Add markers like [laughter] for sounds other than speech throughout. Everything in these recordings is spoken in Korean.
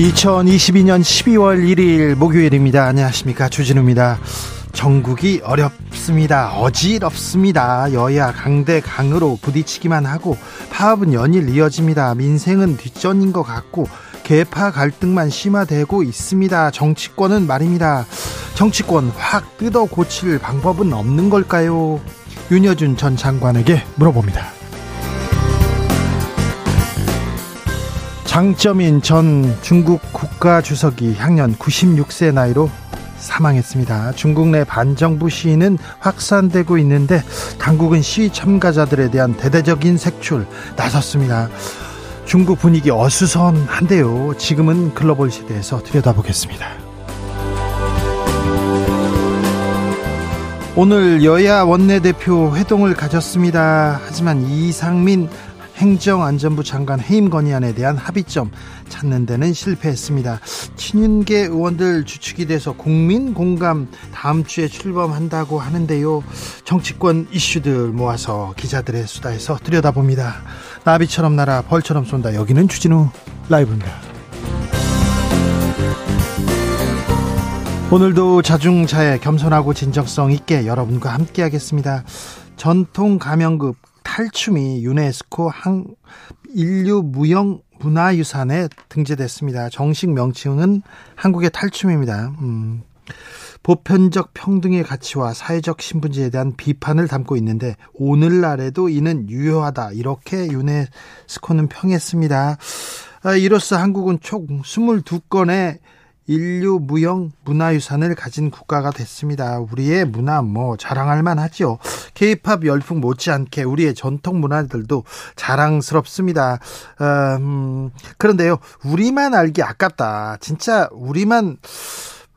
2022년 12월 1일 목요일입니다. 안녕하십니까. 주진우입니다. 전국이 어렵습니다. 어지럽습니다. 여야 강대 강으로 부딪히기만 하고 파업은 연일 이어집니다. 민생은 뒷전인 것 같고 개파 갈등만 심화되고 있습니다. 정치권은 말입니다. 정치권 확 뜯어 고칠 방법은 없는 걸까요? 윤여준 전 장관에게 물어봅니다. 장점인 전 중국 국가 주석이 향년 96세 나이로 사망했습니다. 중국 내 반정부 시위는 확산되고 있는데 당국은 시위 참가자들에 대한 대대적인 색출 나섰습니다. 중국 분위기 어수선한데요. 지금은 글로벌 시대에서 들여다보겠습니다. 오늘 여야 원내대표 회동을 가졌습니다. 하지만 이상민 행정안전부 장관 해임 건의안에 대한 합의점 찾는 데는 실패했습니다. 친윤계 의원들 주축이 돼서 국민 공감 다음 주에 출범한다고 하는데요. 정치권 이슈들 모아서 기자들의 수다에서 들여다봅니다. 나비처럼 날아 벌처럼 쏜다. 여기는 주진우 라이브입니다. 오늘도 자중차에 겸손하고 진정성 있게 여러분과 함께하겠습니다. 전통 가명급 탈춤이 유네스코 한 인류 무형 문화유산에 등재됐습니다. 정식 명칭은 한국의 탈춤입니다. 음, 보편적 평등의 가치와 사회적 신분제에 대한 비판을 담고 있는데 오늘날에도 이는 유효하다 이렇게 유네스코는 평했습니다. 아, 이로써 한국은 총 22건의 인류 무형 문화유산을 가진 국가가 됐습니다. 우리의 문화 뭐 자랑할 만하죠. K-팝 열풍 못지않게 우리의 전통 문화들도 자랑스럽습니다. 어, 음, 그런데요, 우리만 알기 아깝다. 진짜 우리만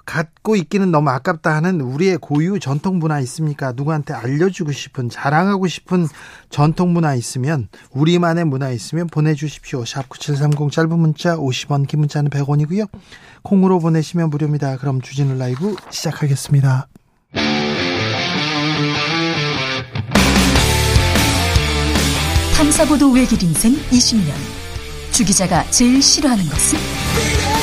갖고 있기는 너무 아깝다 하는 우리의 고유 전통 문화 있습니까? 누구한테 알려주고 싶은, 자랑하고 싶은 전통 문화 있으면, 우리만의 문화 있으면 보내주십시오. 샵 9730 짧은 문자 50원, 긴 문자는 100원이고요. 콩으로 보내시면 무료입니다. 그럼 주진우 라이브 시작하겠습니다. 탐사보도 외길 인생 20년. 주 기자가 제일 싫어하는 것은?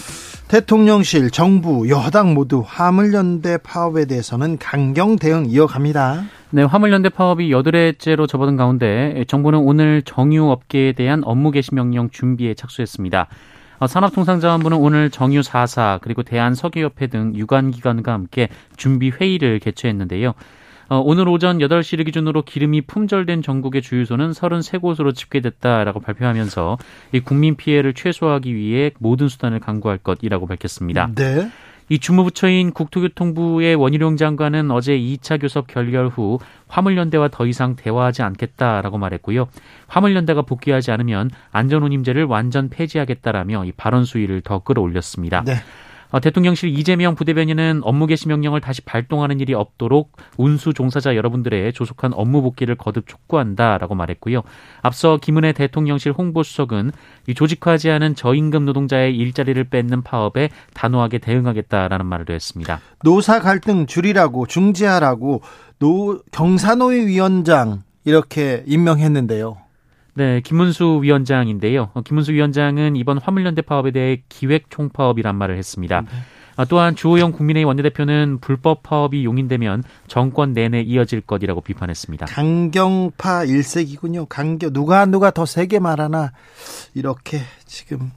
대통령실, 정부, 여당 모두 화물연대 파업에 대해서는 강경 대응 이어갑니다. 네, 화물연대 파업이 여드레째로 접어든 가운데 정부는 오늘 정유업계에 대한 업무 개시 명령 준비에 착수했습니다. 어, 산업통상자원부는 오늘 정유 4사 그리고 대한석유협회 등 유관기관과 함께 준비 회의를 개최했는데요. 어, 오늘 오전 8시를 기준으로 기름이 품절된 전국의 주유소는 33곳으로 집계됐다라고 발표하면서 이 국민 피해를 최소화하기 위해 모든 수단을 강구할 것이라고 밝혔습니다. 네. 이 주무부처인 국토교통부의 원희룡 장관은 어제 2차 교섭 결렬 후 화물연대와 더 이상 대화하지 않겠다라고 말했고요. 화물연대가 복귀하지 않으면 안전운임제를 완전 폐지하겠다라며 이 발언 수위를 더 끌어올렸습니다. 네. 어, 대통령실 이재명 부대변인은 업무 개시 명령을 다시 발동하는 일이 없도록 운수 종사자 여러분들의 조속한 업무 복귀를 거듭 촉구한다라고 말했고요. 앞서 김은혜 대통령실 홍보수석은 이 조직화하지 않은 저임금 노동자의 일자리를 뺏는 파업에 단호하게 대응하겠다라는 말을 했습니다. 노사 갈등 줄이라고 중지하라고 노 경사노위 위원장 이렇게 임명했는데요. 네, 김문수 위원장인데요. 어, 김문수 위원장은 이번 화물연대 파업에 대해 기획 총파업이란 말을 했습니다. 아, 또한 주호영 국민의힘 원내대표는 불법 파업이 용인되면 정권 내내 이어질 것이라고 비판했습니다. 강경파 일색이군요. 강경 누가 누가 더 세게 말하나 이렇게 지금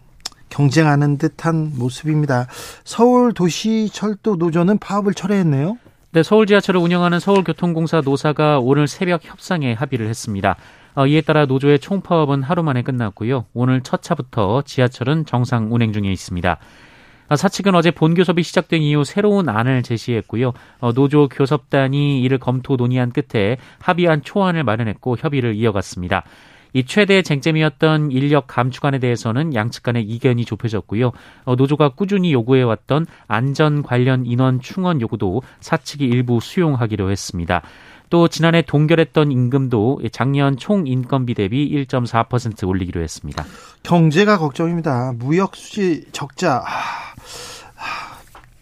경쟁하는 듯한 모습입니다. 서울 도시 철도 노조는 파업을 철회했네요. 네, 서울 지하철을 운영하는 서울교통공사 노사가 오늘 새벽 협상에 합의를 했습니다. 어, 이에 따라 노조의 총파업은 하루 만에 끝났고요. 오늘 첫 차부터 지하철은 정상 운행 중에 있습니다. 아, 사측은 어제 본교섭이 시작된 이후 새로운 안을 제시했고요. 어, 노조 교섭단이 이를 검토 논의한 끝에 합의한 초안을 마련했고 협의를 이어갔습니다. 이 최대 쟁점이었던 인력 감축안에 대해서는 양측 간의 이견이 좁혀졌고요. 어, 노조가 꾸준히 요구해왔던 안전 관련 인원 충원 요구도 사측이 일부 수용하기로 했습니다. 또 지난해 동결했던 임금도 작년 총 인건비 대비 1.4% 올리기로 했습니다. 경제가 걱정입니다. 무역 수지 적자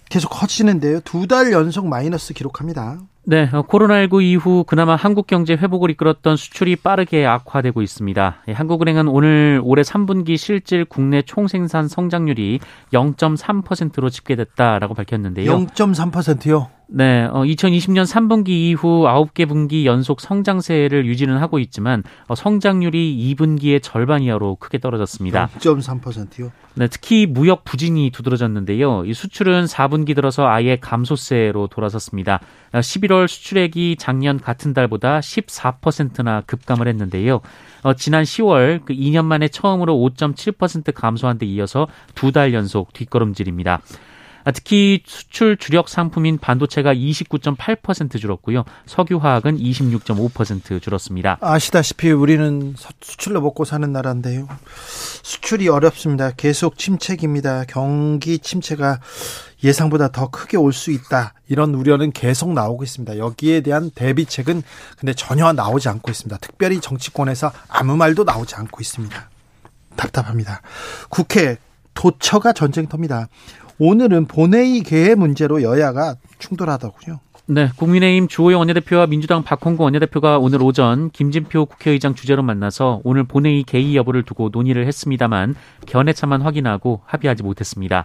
계속 커지는데요. 두 달 연속 마이너스 기록합니다. 네, 어, 코로나19 이후 그나마 한국 경제 회복을 이끌었던 수출이 빠르게 악화되고 있습니다. 예, 한국은행은 오늘 올해 3분기 실질 국내 총생산 성장률이 0.3%로 집계됐다라고 밝혔는데요. 0.3%요? 네, 어, 2020년 3분기 이후 9개 분기 연속 성장세를 유지는 하고 있지만 어, 성장률이 2분기의 절반 이하로 크게 떨어졌습니다. 0.3%요? 네, 특히 무역 부진이 두드러졌는데요. 이 수출은 4분기 들어서 아예 감소세로 돌아섰습니다. 11월 수출액이 작년 같은 달보다 14%나 급감을 했는데요. 어, 지난 10월 그 2년 만에 처음으로 5.7% 감소한 데 이어서 두 달 연속 뒷걸음질입니다. 아, 특히 수출 주력 상품인 반도체가 29.8% 줄었고요. 석유화학은 26.5% 줄었습니다. 아시다시피 우리는 수출로 먹고 사는 나라인데요. 수출이 어렵습니다. 계속 침체입니다. 경기 침체가 예상보다 더 크게 올 수 있다. 이런 우려는 계속 나오고 있습니다. 여기에 대한 대비책은 근데 전혀 나오지 않고 있습니다. 특별히 정치권에서 아무 말도 나오지 않고 있습니다. 답답합니다. 국회 도처가 전쟁터입니다. 오늘은 본회의 개회 문제로 여야가 충돌하더군요. 네, 국민의힘 주호영 원내대표와 민주당 박홍구 원내대표가 오늘 오전 김진표 국회의장 주재로 만나서 오늘 본회의 개의 여부를 두고 논의를 했습니다만 견해차만 확인하고 합의하지 못했습니다.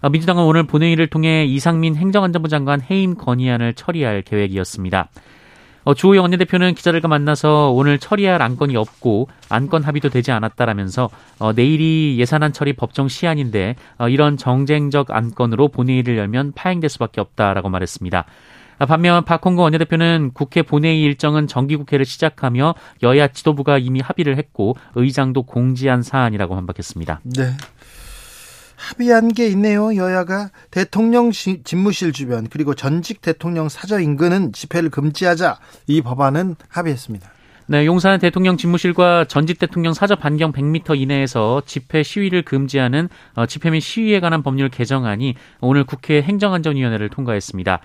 아, 민주당은 오늘 본회의를 통해 이상민 행정안전부 장관 해임 건의안을 처리할 계획이었습니다. 어, 주호영 원내대표는 기자들과 만나서 오늘 처리할 안건이 없고 안건 합의도 되지 않았다라면서 어, 내일이 예산안 처리 법정 시한인데 어, 이런 정쟁적 안건으로 본회의를 열면 파행될 수밖에 없다라고 말했습니다. 아, 반면 박홍근 원내대표는 국회 본회의 일정은 정기국회를 시작하며 여야 지도부가 이미 합의를 했고 의장도 공지한 사안이라고 반박했습니다. 네. 합의한 게 있네요. 여야가 대통령 집무실 주변 그리고 전직 대통령 사저 인근은 집회를 금지하자 이 법안은 합의했습니다. 네, 용산 대통령 집무실과 전직 대통령 사저 반경 100m 이내에서 집회 시위를 금지하는 어, 집회 및 시위에 관한 법률 개정안이 오늘 국회 행정안전위원회를 통과했습니다.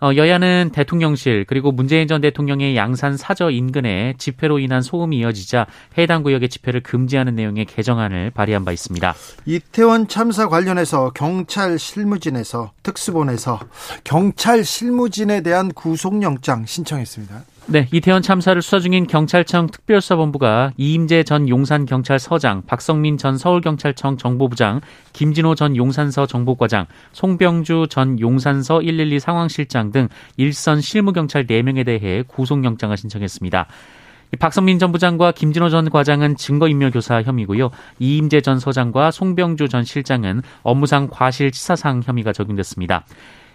어, 여야는 대통령실 그리고 문재인 전 대통령의 양산 사저 인근에 집회로 인한 소음이 이어지자 해당 구역의 집회를 금지하는 내용의 개정안을 발의한 바 있습니다. 이태원 참사 관련해서 경찰 실무진에서 특수본에서 경찰 실무진에 대한 구속영장 신청했습니다. 네, 이태원 참사를 수사 중인 경찰청 특별수사본부가 이임재 전 용산경찰서장, 박성민 전 서울경찰청 정보부장, 김진호 전 용산서 정보과장, 송병주 전 용산서 112 상황실장 등 일선 실무경찰 4명에 대해 구속영장을 신청했습니다. 박성민 전 부장과 김진호 전 과장은 증거인멸교사 혐의고요. 이임재 전 서장과 송병주 전 실장은 업무상 과실치사상 혐의가 적용됐습니다.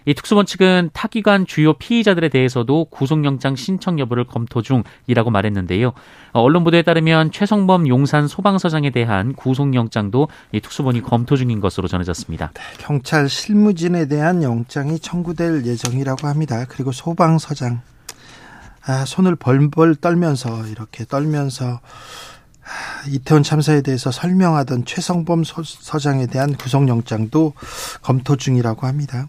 이 특수본 측은 타기관 주요 피의자들에 대해서도 구속영장 신청 여부를 검토 중이라고 말했는데요. 언론 보도에 따르면 최성범 용산 소방서장에 대한 구속영장도 이 특수본이 검토 중인 것으로 전해졌습니다. 네, 경찰 실무진에 대한 영장이 청구될 예정이라고 합니다. 그리고 소방서장 아, 손을 벌벌 떨면서 이렇게 떨면서 아, 이태원 참사에 대해서 설명하던 최성범 서 장에 대한 구속영장도 검토 중이라고 합니다.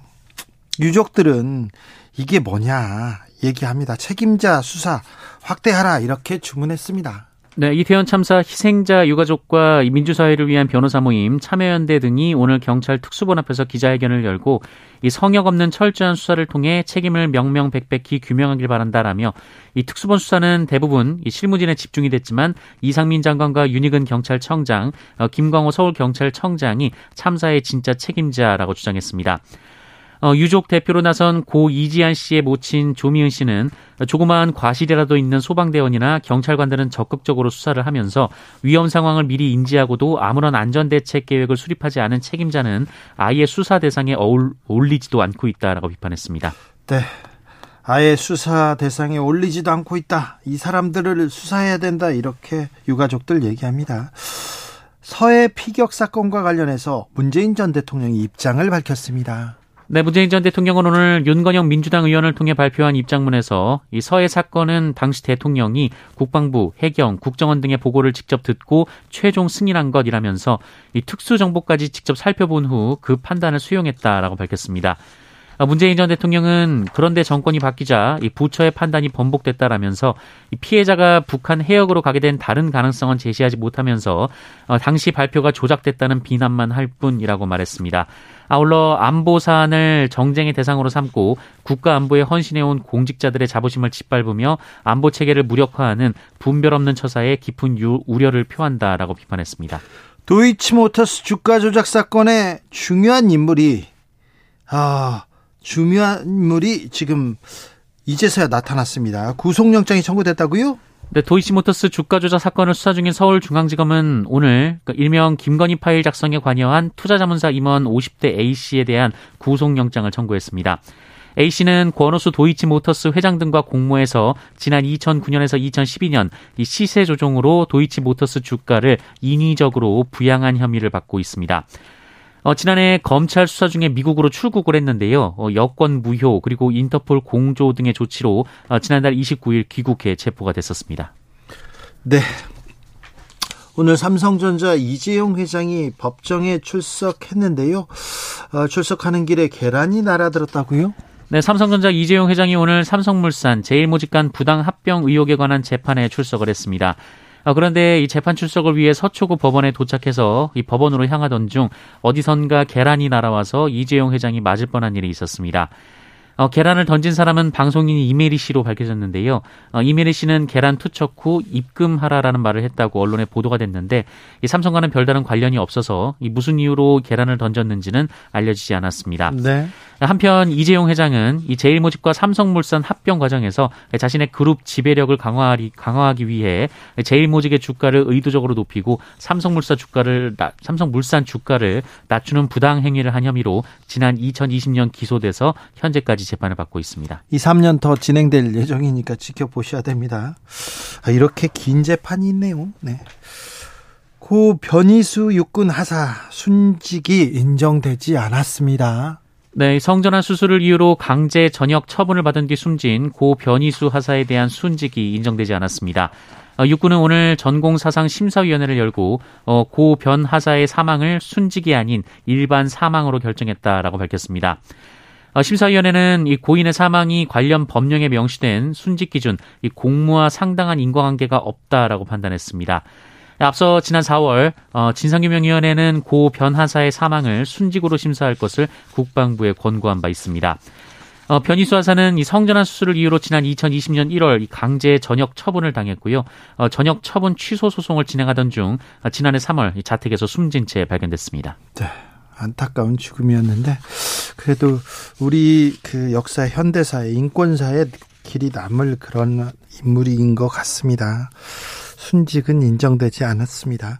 유족들은 이게 뭐냐 얘기합니다. 책임자 수사 확대하라 이렇게 주문했습니다. 네, 이태원 참사 희생자 유가족과 민주사회를 위한 변호사 모임 참여연대 등이 오늘 경찰 특수본 앞에서 기자회견을 열고 이 성역 없는 철저한 수사를 통해 책임을 명명백백히 규명하길 바란다라며 이 특수본 수사는 대부분 이 실무진에 집중이 됐지만 이상민 장관과 윤희근 경찰청장, 어, 김광호 서울경찰청장이 참사의 진짜 책임자라고 주장했습니다. 어, 유족 대표로 나선 고 이지한 씨의 모친 조미은 씨는 조그마한 과실이라도 있는 소방대원이나 경찰관들은 적극적으로 수사를 하면서 위험 상황을 미리 인지하고도 아무런 안전대책 계획을 수립하지 않은 책임자는 아예 수사 대상에 어울리지도 않고 있다라고 비판했습니다. 네. 아예 수사 대상에 올리지도 않고 있다. 이 사람들을 수사해야 된다. 이렇게 유가족들 얘기합니다. 서해 피격 사건과 관련해서 문재인 전 대통령이 입장을 밝혔습니다. 네, 문재인 전 대통령은 오늘 윤건영 민주당 의원을 통해 발표한 입장문에서 이 서해 사건은 당시 대통령이 국방부, 해경, 국정원 등의 보고를 직접 듣고 최종 승인한 것이라면서 이 특수 정보까지 직접 살펴본 후 그 판단을 수용했다라고 밝혔습니다. 아, 문재인 전 대통령은 그런데 정권이 바뀌자 이 부처의 판단이 번복됐다라면서 이 피해자가 북한 해역으로 가게 된 다른 가능성은 제시하지 못하면서 어, 당시 발표가 조작됐다는 비난만 할 뿐이라고 말했습니다. 아울러 안보 사안을 정쟁의 대상으로 삼고 국가 안보에 헌신해온 공직자들의 자부심을 짓밟으며 안보 체계를 무력화하는 분별 없는 처사에 깊은 유, 우려를 표한다라고 비판했습니다. 도이치모터스 주가 조작 사건의 중요한 인물이 아 중요한 인물이 지금 이제서야 나타났습니다. 구속영장이 청구됐다고요? 네, 도이치모터스 주가 조작 사건을 수사 중인 서울중앙지검은 오늘 그 일명 김건희 파일 작성에 관여한 투자자문사 임원 50대 A 씨에 대한 구속영장을 청구했습니다. A 씨는 권오수 도이치모터스 회장 등과 공모해서 지난 2009년에서 2012년 이 시세 조종으로 도이치모터스 주가를 인위적으로 부양한 혐의를 받고 있습니다. 어, 지난해 검찰 수사 중에 미국으로 출국을 했는데요. 어, 여권 무효 그리고 인터폴 공조 등의 조치로 어, 지난달 29일 귀국해 체포가 됐었습니다. 네. 오늘 삼성전자 이재용 회장이 법정에 출석했는데요. 어, 출석하는 길에 계란이 날아들었다고요? 네, 삼성전자 이재용 회장이 오늘 삼성물산 제일모직 간 부당 합병 의혹에 관한 재판에 출석을 했습니다. 아, 그런데 이 재판 출석을 위해 서초구 법원에 도착해서 이 법원으로 향하던 중 어디선가 계란이 날아와서 이재용 회장이 맞을 뻔한 일이 있었습니다. 어, 계란을 던진 사람은 방송인 이메리 씨로 밝혀졌는데요. 어, 이메리 씨는 계란 투척 후 입금하라라는 말을 했다고 언론에 보도가 됐는데 이 삼성과는 별다른 관련이 없어서 이 무슨 이유로 계란을 던졌는지는 알려지지 않았습니다. 네. 한편 이재용 회장은 이 제일모직과 삼성물산 합병 과정에서 자신의 그룹 지배력을 강화하기, 강화하기 위해 제일모직의 주가를 의도적으로 높이고 삼성물산 주가를 삼성물산 주가를 낮추는 부당 행위를 한 혐의로 지난 2020년 기소돼서 현재까지 재판을 받고 있습니다. 2, 3년 더 진행될 예정이니까 지켜보셔야 됩니다. 아, 이렇게 긴 재판이 있네요. 네. 고 변희수 육군 하사 순직이 인정되지 않았습니다. 네, 성전환 수술을 이유로 강제 전역 처분을 받은 뒤 숨진 고 변희수 하사에 대한 순직이 인정되지 않았습니다. 어, 육군은 오늘 전공사상 심사위원회를 열고 어, 고변 하사의 사망을 순직이 아닌 일반 사망으로 결정했다라고 밝혔습니다. 어, 심사위원회는 이 고인의 사망이 관련 법령에 명시된 순직 기준, 이 공무와 상당한 인과관계가 없다라고 판단했습니다. 앞서 지난 4월 어, 진상규명위원회는 고 변하사의 사망을 순직으로 심사할 것을 국방부에 권고한 바 있습니다. 어, 변희수 하사는 이 성전환 수술을 이유로 지난 2020년 1월 강제 전역 처분을 당했고요. 어, 전역 처분 취소 소송을 진행하던 중 어, 지난해 3월 자택에서 숨진 채 발견됐습니다. 네. 안타까운 죽음이었는데 그래도 우리 그 역사 현대사의 인권사의 길이 남을 그런 인물인 것 같습니다. 순직은 인정되지 않았습니다.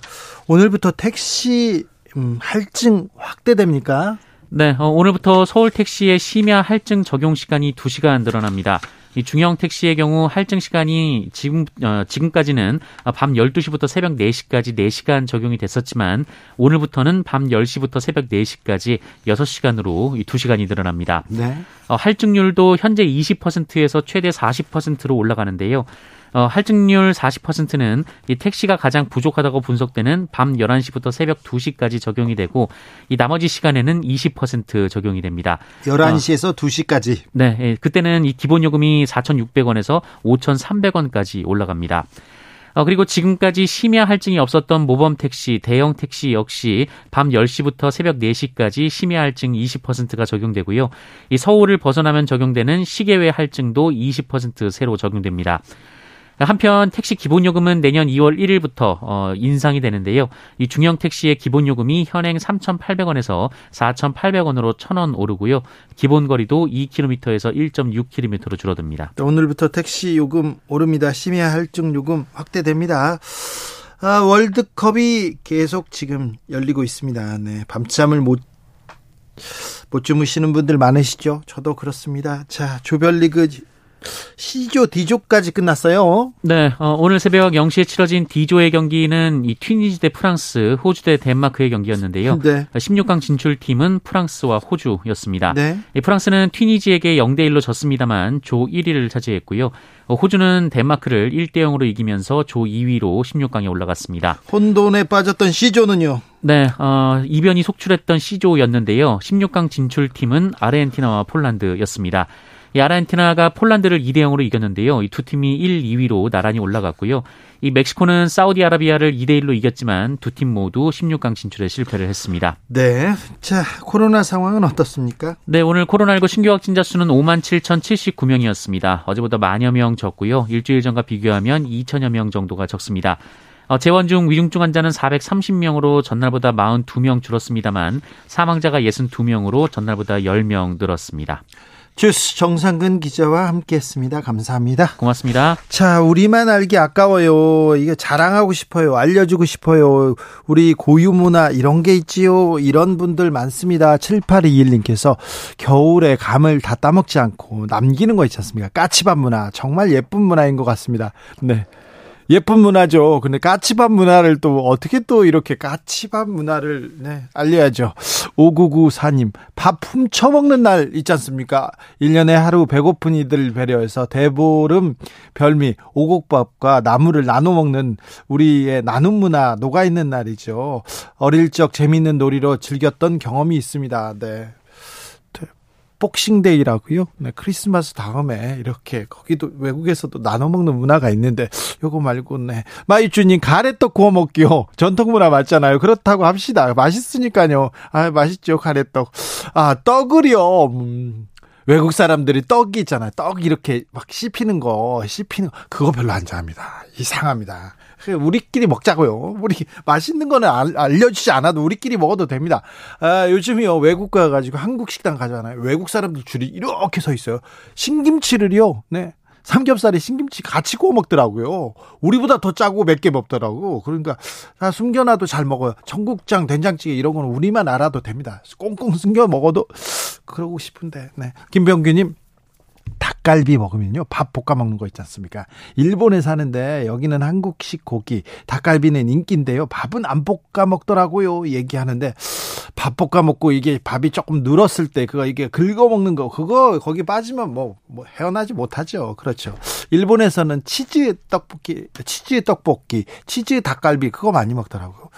오늘부터 택시 음, 할증 확대됩니까? 네, 어, 오늘부터 서울 택시의 심야 할증 적용 시간이 2시간 늘어납니다. 이 중형 택시의 경우 할증 시간이 지금 어, 지금까지는 밤 12시부터 새벽 4시까지 4시간 적용이 됐었지만 오늘부터는 밤 10시부터 새벽 4시까지 6시간으로 이 2시간이 늘어납니다. 네. 어, 할증률도 현재 20%에서 최대 40%로 올라가는데요. 어, 할증률 40%는 이 택시가 가장 부족하다고 분석되는 밤 11시부터 새벽 2시까지 적용이 되고 이 나머지 시간에는 20% 적용이 됩니다. 11시에서 어, 2시까지. 네, 예, 그때는 이 기본 요금이 4,600원에서 5,300원까지 올라갑니다. 어, 그리고 지금까지 심야 할증이 없었던 모범 택시, 대형 택시 역시 밤 10시부터 새벽 4시까지 심야 할증 20%가 적용되고요. 이 서울을 벗어나면 적용되는 시계외 할증도 20% 새로 적용됩니다. 한편 택시 기본 요금은 내년 2월 1일부터 어, 인상이 되는데요. 이 중형 택시의 기본 요금이 현행 3,800원에서 4,800원으로 1,000원 오르고요. 기본 거리도 2km에서 1.6km로 줄어듭니다. 오늘부터 택시 요금 오릅니다. 심야 할증 요금 확대됩니다. 아, 월드컵이 계속 지금 열리고 있습니다. 네, 밤잠을 못, 못 주무시는 분들 많으시죠? 저도 그렇습니다. 자, 조별리그 C조, D조까지 끝났어요. 네, 어, 오늘 새벽 0시에 치러진 D조의 경기는 이 튀니지 대 프랑스, 호주 대 덴마크의 경기였는데요. 네. 16강 진출팀은 프랑스와 호주였습니다. 네. 이 프랑스는 튀니지에게 0대 1로 졌습니다만 조 1위를 차지했고요. 어, 호주는 덴마크를 1대 0으로 이기면서 조 2위로 16강에 올라갔습니다. 혼돈에 빠졌던 C조는요? 네, 어, 이변이 속출했던 C조였는데요. 16강 진출팀은 아르헨티나와 폴란드였습니다. 이 아르헨티나가 폴란드를 2대 0으로 이겼는데요. 이 두 팀이 1, 2위로 나란히 올라갔고요. 이 멕시코는 사우디아라비아를 2대 1로 이겼지만 두 팀 모두 16강 진출에 실패를 했습니다. 네. 자, 코로나 상황은 어떻습니까? 네, 오늘 코로나19 신규 확진자 수는 5만 7,079명이었습니다. 어제보다 만여 명 적고요. 일주일 전과 비교하면 2천여 명 정도가 적습니다. 어, 재원 중 위중증 환자는 430명으로 전날보다 42명 줄었습니다만 사망자가 62명으로 전날보다 10명 늘었습니다. 주스 정상근 기자와 함께했습니다. 감사합니다. 고맙습니다. 자, 우리만 알기 아까워요. 이게 자랑하고 싶어요. 알려주고 싶어요. 우리 고유 문화 이런 게 있지요. 이런 분들 많습니다. 7821님께서 겨울에 감을 다 따먹지 않고 남기는 거 있지 않습니까? 까치밥 문화 정말 예쁜 문화인 것 같습니다. 네. 예쁜 문화죠. 근데 까치밥 문화를 또 어떻게 또 이렇게 까치밥 문화를 네, 알려야죠. 5994님, 밥 훔쳐 먹는 날 있지 않습니까? 1년에 하루 배고픈 이들 배려해서 대보름 별미 오곡밥과 나물을 나눠 먹는 우리의 나눔 문화 녹아 있는 날이죠. 어릴 적 재미있는 놀이로 즐겼던 경험이 있습니다. 네. 복싱데이라고요. 네, 크리스마스 다음에 이렇게 거기도 외국에서도 나눠 먹는 문화가 있는데 요거 말고 네. 마이주님 가래떡 구워 먹기요. 전통 문화 맞잖아요. 그렇다고 합시다. 맛있으니까요. 아, 맛있죠. 가래떡. 아, 떡을요. 음. 외국 사람들이 떡이 있잖아요. 떡 이렇게 막 씹히는 거, 씹히는 거, 그거 별로 안 좋아합니다. 이상합니다. 우리끼리 먹자고요. 우리 맛있는 거는 알려주지 않아도 우리끼리 먹어도 됩니다. 아, 요즘이요 외국 가가지고 한국 식당 가잖아요. 외국 사람들 줄이 이렇게 서 있어요. 신김치를요. 네. 삼겹살에 신김치 같이 구워 먹더라고요. 우리보다 더 짜고 몇개 먹더라고. 그러니까 다 숨겨놔도 잘 먹어요. 청국장, 된장찌개 이런 거는 우리만 알아도 됩니다. 꽁꽁 숨겨 먹어도 그러고 싶은데. 네. 김병규님 닭갈비 먹으면요. 밥 볶아 먹는 거 있지 않습니까? 일본에 사는데 여기는 한국식 고기 닭갈비는 인기인데요. 밥은 안 볶아 먹더라고요. 얘기하는데 밥 볶아 먹고 이게 밥이 조금 늘었을 때 그거 이게 긁어 먹는 거 그거 거기 빠지면 뭐, 뭐 헤어나지 못하죠. 그렇죠. 일본에서는 치즈 떡볶이 치즈 떡볶이 치즈 닭갈비 그거 많이 먹더라고요.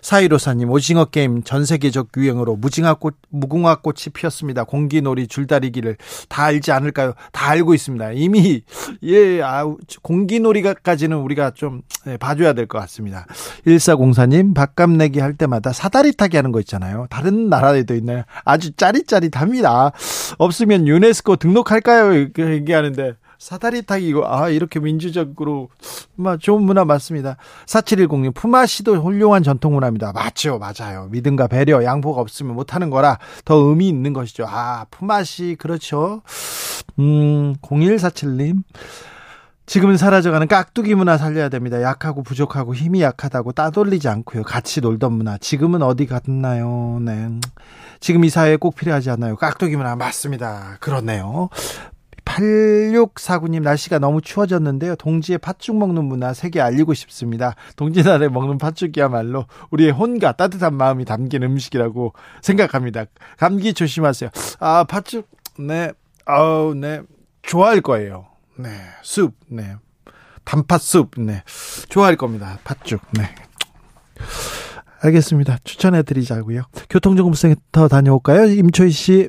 사이로사님 오징어 게임 전 세계적 유행으로 무징화꽃 무궁화 꽃이 피었습니다. 공기놀이 줄다리기를 다 알지 않을까요 다 알고 있습니다. 이미 [laughs] 예, 아, 공기놀이까지는 우리가 좀 네, 봐줘야 될 것 같습니다. 1404님 밥값 내기 할 때마다 사다리 타기 하는 거 있잖아요. 다른 나라에도 있나요? 아주 짜릿짜릿합니다. 없으면 유네스코 등록할까요? 이렇게 얘기하는데 사다리 타기 이거 아 이렇게 민주적으로 막 좋은 문화 맞습니다. 4710님 품앗이도 훌륭한 전통 문화입니다. 맞죠, 맞아요. 믿음과 배려, 양보가 없으면 못 하는 거라 더 의미 있는 것이죠. 아 품앗이 그렇죠. 음 0147님 지금은 사라져가는 깍두기 문화 살려야 됩니다. 약하고 부족하고 힘이 약하다고 따돌리지 않고요. 같이 놀던 문화. 지금은 어디 갔나요? 네. 지금 이 사회에 꼭 필요하지 않나요? 깍두기 문화 맞습니다. 그렇네요. 8649님 날씨가 너무 추워졌는데요. 동지의 팥죽 먹는 문화 세계 알리고 싶습니다. 동지날에 먹는 팥죽이야말로 우리의 혼과 따뜻한 마음이 담긴 음식이라고 생각합니다. 감기 조심하세요. 아, 팥죽, 네. 아우, 네. 좋아할 거예요. 네. 숲, 네. 단팥숲, 네. 좋아할 겁니다. 팥죽, 네. 알겠습니다. 추천해 드리자고요. 교통정보센터 다녀올까요? 임초희 씨.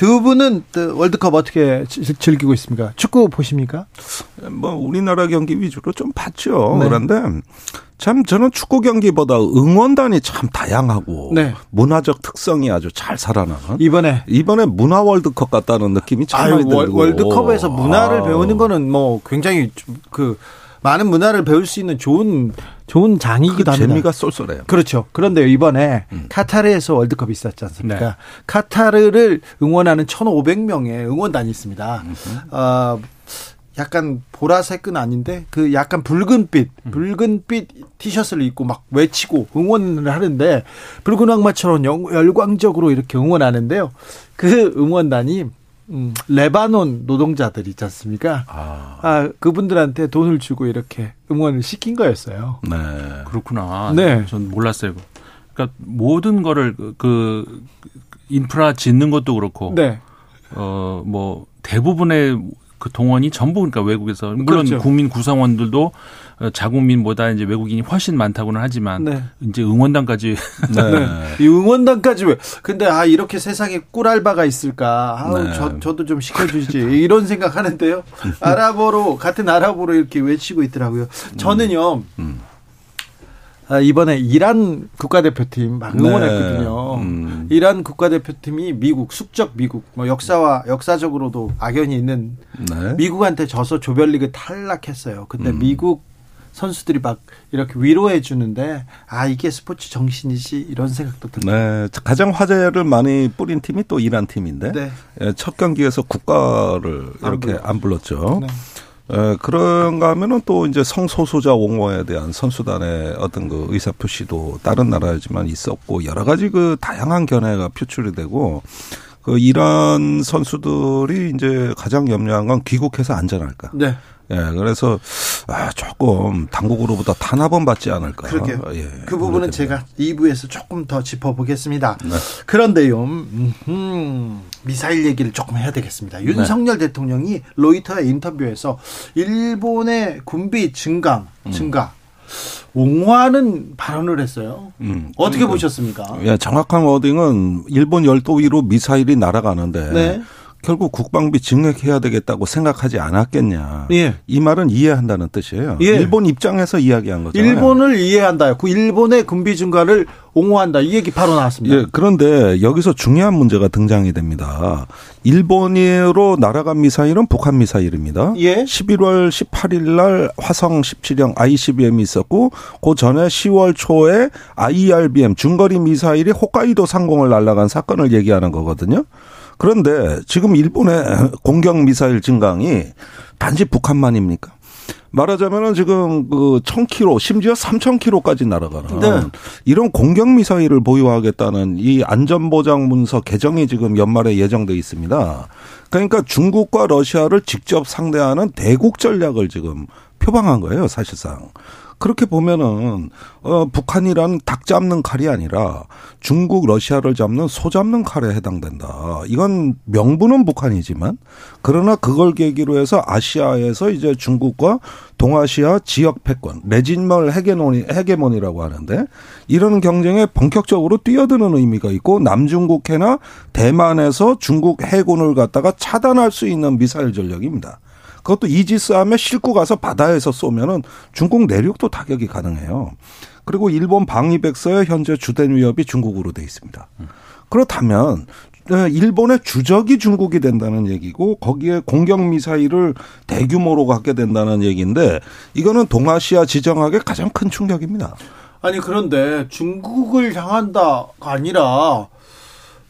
두 분은 월드컵 어떻게 즐기고 있습니까? 축구 보십니까? 뭐 우리나라 경기 위주로 좀 봤죠. 네. 그런데 참 저는 축구 경기보다 응원단이 참 다양하고 네. 문화적 특성이 아주 잘 살아나는 이번에 이번에 문화 월드컵 같다는 느낌이 참 아유, 많이 들고 월드컵에서 문화를 아. 배우는 거는 뭐 굉장히 그 많은 문화를 배울 수 있는 좋은 좋은 장이기도 그 합니다. 재미가 쏠쏠해요. 그렇죠. 그런데 이번에 음. 카타르에서 월드컵이 있었지 않습니까? 네. 카타르를 응원하는 1,500명의 응원단이 있습니다. 어, 약간 보라색은 아닌데 그 약간 붉은빛 음. 붉은빛 티셔츠를 입고 막 외치고 응원을 하는데 붉은 악마처럼 열광적으로 이렇게 응원하는데요. 그 응원단이 음, 레바논 노동자들 있지 않습니까? 아. 아. 그분들한테 돈을 주고 이렇게 응원을 시킨 거였어요. 네. 그렇구나. 네. 전 몰랐어요. 그러니까 모든 거를 그, 그 인프라 짓는 것도 그렇고 네. 어 뭐 대부분의 그 동원이 전부 그러니까 외국에서 물론 그렇죠. 국민 구성원들도 어, 자국민보다 이제 외국인이 훨씬 많다고는 하지만 네. 이제 응원단까지 네. [laughs] 네. 이 응원단까지 왜 근데 아 이렇게 세상에 꿀알바가 있을까 아 네. 저 저도 좀 시켜주지 이런 생각하는데요 [laughs] 아랍어로 같은 아랍어로 이렇게 외치고 있더라고요 저는요 음. 음. 아, 이번에 이란 국가대표팀 막 응원했거든요. 네. 음. 이란 국가대표팀이 미국 숙적 미국 뭐 역사와 역사적으로도 악연이 있는 네. 미국한테 져서 조별리그 탈락했어요. 근데 음. 미국 선수들이 막 이렇게 위로해 주는데 아 이게 스포츠 정신이지 이런 생각도 듭니다. 네, 가장 화제를 많이 뿌린 팀이 또 이란 팀인데 네. 예, 첫 경기에서 국가를 이렇게 안, 안 불렀죠. 네. 에, 그런가 하면은 또 이제 성소수자 옹호에 대한 선수단의 어떤 그 의사 표시도 다른 나라지만 있었고 여러 가지 그 다양한 견해가 표출이 되고 그 이란 선수들이 이제 가장 염려한 건 귀국해서 안전할까. 네. 예, 그래서 아, 조금 당국으로부터 탄압은 받지 않을까. 그렇게 예, 그 부분은 제가 2부에서 조금 더 짚어보겠습니다. 네. 그런데요, 음, 미사일 얘기를 조금 해야 되겠습니다. 윤석열 네. 대통령이 로이터의 인터뷰에서 일본의 군비 증강, 음. 증가, 옹호하는 발언을 했어요. 음, 어떻게 그러니까, 보셨습니까? 예, 정확한 워딩은 일본 열도 위로 미사일이 날아가는데 네. 결국 국방비 증액해야 되겠다고 생각하지 않았겠냐. 예. 이 말은 이해한다는 뜻이에요. 예. 일본 입장에서 이야기한 거죠. 일본을 이해한다. 그 일본의 군비 증가를 옹호한다. 이 얘기 바로 나왔습니다. 예. 그런데 여기서 중요한 문제가 등장이 됩니다. 일본으로 날아간 미사일은 북한 미사일입니다. 예. 11월 18일 날 화성 17형 ICBM이 있었고 그 전에 10월 초에 IRBM 중거리 미사일이 홋카이도 상공을 날아간 사건을 얘기하는 거거든요. 그런데 지금 일본의 공격 미사일 증강이 단지 북한만입니까? 말하자면은 지금 그 1000km 심지어 3000km까지 날아가는 네. 이런 공격 미사일을 보유하겠다는 이 안전보장 문서 개정이 지금 연말에 예정돼 있습니다. 그러니까 중국과 러시아를 직접 상대하는 대국 전략을 지금 표방한 거예요, 사실상. 그렇게 보면은 어 북한이란 닭 잡는 칼이 아니라 중국 러시아를 잡는 소 잡는 칼에 해당된다. 이건 명분은 북한이지만 그러나 그걸 계기로 해서 아시아에서 이제 중국과 동아시아 지역 패권 레진멀 헤게모니 헤게모니라고 하는데 이런 경쟁에 본격적으로 뛰어드는 의미가 있고 남중국해나 대만에서 중국 해군을 갖다가 차단할 수 있는 미사일 전력입니다. 그것도 이지스함에 싣고 가서 바다에서 쏘면은 중국 내륙도 타격이 가능해요. 그리고 일본 방위백서의 현재 주된 위협이 중국으로 돼 있습니다. 그렇다면 네, 일본의 주적이 중국이 된다는 얘기고 거기에 공격 미사일을 대규모로 갖게 된다는 얘기인데 이거는 동아시아 지정학의 가장 큰 충격입니다. 아니 그런데 중국을 향한다가 아니라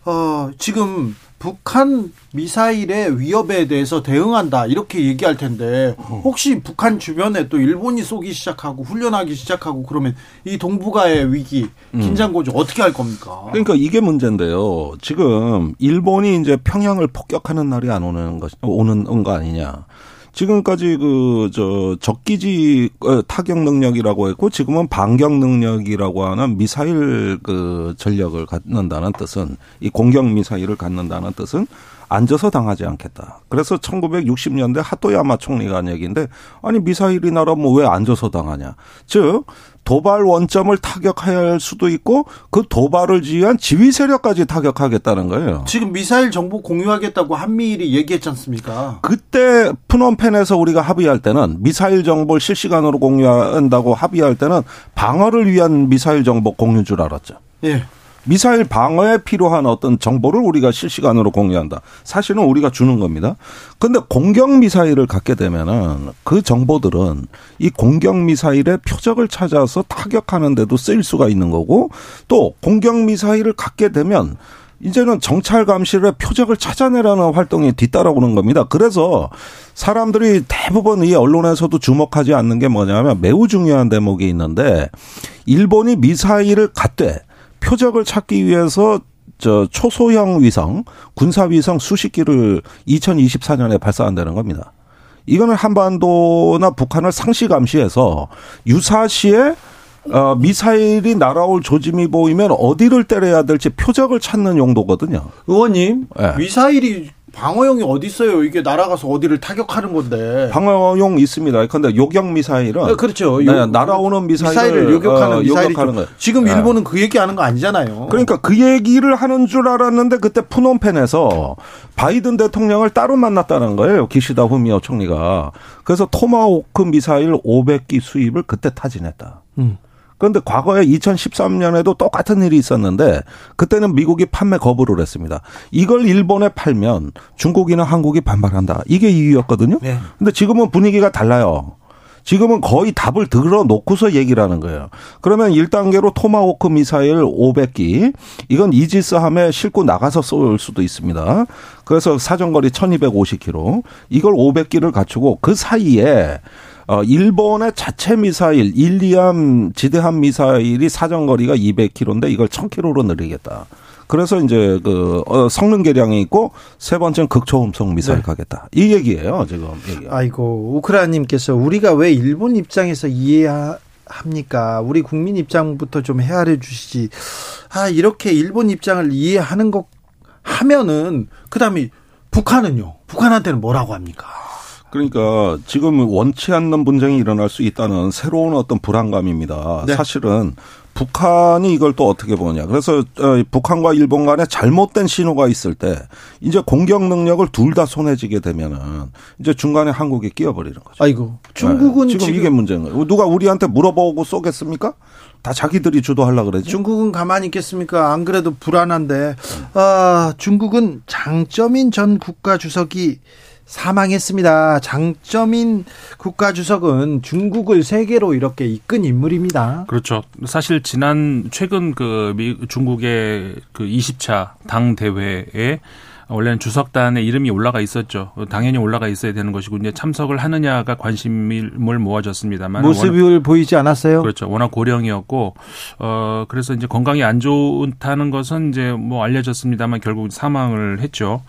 어 지금 북한 미사일의 위협에 대해서 대응한다 이렇게 얘기할 텐데 혹시 북한 주변에 또 일본이 쏘기 시작하고 훈련하기 시작하고 그러면 이 동북아의 위기 음. 긴장 고조 어떻게 할 겁니까? 그러니까 이게 문제인데요. 지금 일본이 이제 평양을 폭격하는 날이 안 오는 것 오는 거 아니냐. 지금까지 그 저 적기지 어, 타격 능력이라고 했고 지금은 반격 능력이라고 하는 미사일 그 전력을 갖는다는 뜻은 이 공격 미사일을 갖는다는 뜻은 앉아서 당하지 않겠다. 그래서 1960년대 하토야마 총리가 한 얘기인데 아니 미사일이 날아오면 왜 앉아서 당하냐. 즉 도발 원점을 타격할 수도 있고 그 도발을 지휘한 지휘 세력까지 타격하겠다는 거예요. 지금 미사일 정보 공유하겠다고 한미일이 얘기했지 않습니까? 그때 푸놈펜에서 우리가 합의할 때는 미사일 정보를 실시간으로 공유한다고 합의할 때는 방어를 위한 미사일 정보 공유인 줄 알았죠. 예. 미사일 방어에 필요한 어떤 정보를 우리가 실시간으로 공유한다. 사실은 우리가 주는 겁니다. 근데 공격 미사일을 갖게 되면은 그 정보들은 이 공격 미사일의 표적을 찾아서 타격하는데도 쓰일 수가 있는 거고 또 공격 미사일을 갖게 되면 이제는 정찰 감시를 표적을 찾아내라는 활동이 뒤따라오는 겁니다. 그래서 사람들이 대부분 이 언론에서도 주목하지 않는 게 뭐냐면 매우 중요한 대목이 있는데 일본이 미사일을 갖되 표적을 찾기 위해서 저 초소형 위성, 군사 위성 수십 기를 2024년에 발사한다는 겁니다. 이거는 한반도나 북한을 상시 감시해서 유사시에 어, 미사일이 날아올 조짐이 보이면 어디를 때려야 될지 표적을 찾는 용도거든요. 의원님, 네. 미사일이 방어용이 어디 있어요? 이게 날아가서 어디를 타격하는 건데. 방어용 있습니다. 그런데 요격 미사일은 네, 그렇죠. 네, 날아오는 미사일을, 미사일을 요격하는 어, 미사일이 요격하는 거예요. 지금 네. 일본은 그 얘기하는 거 아니잖아요. 그러니까 그 얘기를 하는 줄 알았는데 그때 푸놈펜에서 바이든 대통령을 따로 만났다는 거예요. 기시다 후미오 총리가. 그래서 토마호크 미사일 500기 수입을 그때 타진했다. 음. 그런데 과거에 2013년에도 똑같은 일이 있었는데 그때는 미국이 판매 거부를 했습니다. 이걸 일본에 팔면 중국이나 한국이 반발한다. 이게 이유였거든요. 네. 근데 지금은 분위기가 달라요. 지금은 거의 답을 들어놓고서 얘기를 하는 거예요. 그러면 1단계로 토마호크 미사일 500기, 이건 이지스함에 싣고 나가서 쏠 수도 있습니다. 그래서 사정거리 1250km, 이걸 500기를 갖추고 그 사이에 어, 일본의 자체 미사일, 일리암 지대함 미사일이 사정거리가 200km인데 이걸 1000km로 늘리겠다. 그래서 이제 그 어, 성능 개량이 있고 세 번째는 극초음속 미사일 네. 가겠다. 이 얘기예요, 지금 얘기. 아이고, 우크라님께서 우리가 왜 일본 입장에서 이해합니까? 우리 국민 입장부터 좀 헤아려 주시지. 아, 이렇게 일본 입장을 이해하는 것 하면은 그다음에 북한은요. 북한한테는 뭐라고 합니까? 그러니까 지금 원치 않는 분쟁이 일어날 수 있다는 새로운 어떤 불안감입니다. 네. 사실은 북한이 이걸 또 어떻게 보느냐. 그래서 어, 북한과 일본 간에 잘못된 신호가 있을 때 이제 공격 능력을 둘 다 손에 쥐게 되면은 이제 중간에 한국이 끼어버리는 거죠. 아이고. 중국은 네. 지금, 지금, 이게 문제인 거예요. 누가 우리한테 물어보고 쏘겠습니까? 다 자기들이 주도하려 그랬죠. 중국은 가만히 있겠습니까? 안 그래도 불안한데. 아, 중국은 장점인 전 국가 주석이 사망했습니다. 장점인 국가 주석은 중국을 세계로 이렇게 이끈 인물입니다. 그렇죠. 사실 지난 최근 그 미, 중국의 그 20차 당 대회에 원래는 주석단의 이름이 올라가 있었죠. 당연히 올라가 있어야 되는 것이고 이제 참석을 하느냐가 관심을 모아졌습니다만 모습을 워낙, 보이지 않았어요. 그렇죠. 워낙 고령이었고 어 그래서 이제 건강이 안 좋다는 것은 이제 뭐 알려졌습니다만 결국 사망을 했죠.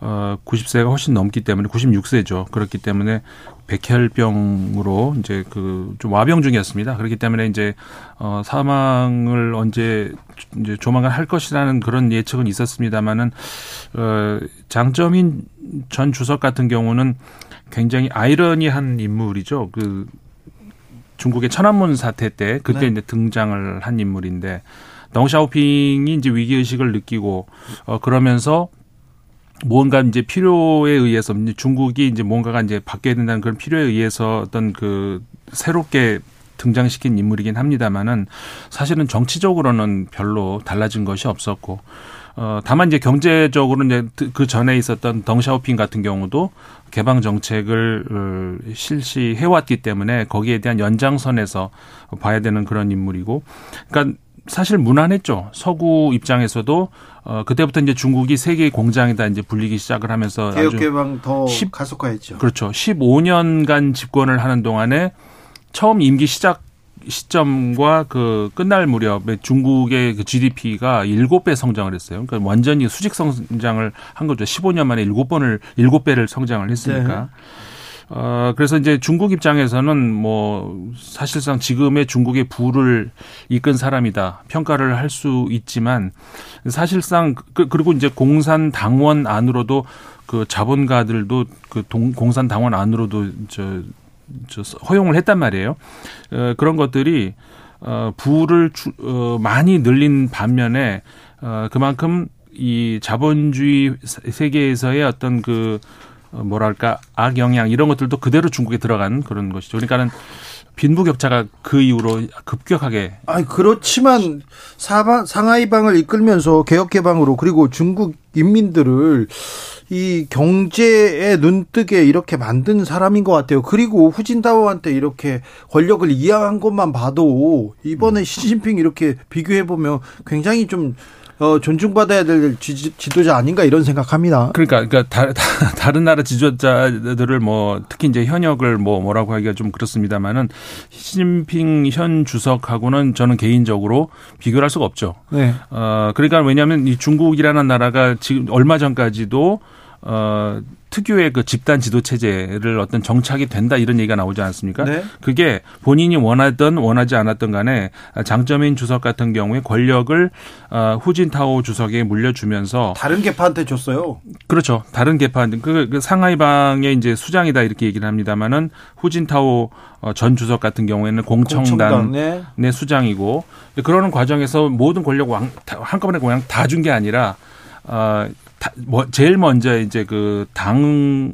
어 90세가 훨씬 넘기 때문에 96세죠. 그렇기 때문에 백혈병으로 이제 그 좀 와병 중이었습니다. 그렇기 때문에 이제 어 사망을 언제 이제 조만간 할 것이라는 그런 예측은 있었습니다만은 어 장점인 전 주석 같은 경우는 굉장히 아이러니한 인물이죠. 그 중국의 천안문 사태 때 그때 네. 이제 등장을 한 인물인데 덩샤오핑이 이제 위기 의식을 느끼고 어 그러면서 뭔가 이제 필요에 의해서 중국이 이제 뭔가가 이제 바뀌어야 된다는 그런 필요에 의해서 어떤 그 새롭게 등장시킨 인물이긴 합니다만은 사실은 정치적으로는 별로 달라진 것이 없었고 어 다만 이제 경제적으로 이제 그 전에 있었던 덩샤오핑 같은 경우도 개방 정책을 어, 실시해 왔기 때문에 거기에 대한 연장선에서 봐야 되는 그런 인물이고 그러니까 사실 무난했죠. 서구 입장에서도 어 그때부터 이제 중국이 세계 공장에다 이제 불리기 시작을 하면서 개혁 개방 더 10, 가속화했죠. 그렇죠. 15년간 집권을 하는 동안에 처음 임기 시작 시점과 그 끝날 무렵에 중국의 그 GDP가 7배 성장을 했어요. 그러니까 완전히 수직 성장을 한 거죠. 15년 만에 7번을 7배를 성장을 했으니까. 네. 어, 그래서 이제 중국 입장에서는 뭐 사실상 지금의 중국의 부를 이끈 사람이다 평가를 할 수 있지만 사실상 그, 그리고 이제 공산 당원 안으로도 그 자본가들도 그 동, 공산 당원 안으로도 저, 저 허용을 했단 말이에요. 어, 그런 것들이 어, 부를 주, 어, 많이 늘린 반면에 어, 그만큼 이 자본주의 세계에서의 어떤 그 어, 뭐랄까 악영향 이런 것들도 그대로 중국에 들어간 그런 것이죠. 그러니까는 빈부격차가 그 이후로 급격하게. 아 그렇지만 사방 상하이방을 이끌면서 개혁개방으로 그리고 중국 인민들을 이 경제에 눈뜨게 이렇게 만든 사람인 것 같아요. 그리고 후진타오한테 이렇게 권력을 이양한 것만 봐도 이번에 음. 시진핑 이렇게 비교해 보면 굉장히 좀 어, 존중받아야 될 지, 도자 아닌가 이런 생각합니다. 그러니까, 그러니까 다, 다, [laughs] 른 나라 지도자들을 뭐 특히 이제 현역을 뭐 뭐라고 하기가 좀 그렇습니다만은 시진핑 현 주석하고는 저는 개인적으로 비교를 할 수가 없죠. 네. 어, 그러니까 왜냐하면 이 중국이라는 나라가 지금 얼마 전까지도 어, 특유의 그 집단 지도 체제를 어떤 정착이 된다 이런 얘기가 나오지 않습니까? 네. 그게 본인이 원하던 원하지 않았던 간에 장점인 주석 같은 경우에 권력을 어, 후진타오 주석에 물려주면서 다른 계파한테 줬어요. 그렇죠. 다른 계파 그, 그 상하이방의 이제 수장이다 이렇게 얘기를 합니다만은 후진타오 어, 전 주석 같은 경우에는 공청당, 의 네. 수장이고 그러는 과정에서 모든 권력 왕, 한꺼번에 그냥 다 준 게 아니라 어, 뭐 제일 먼저 이제 그 당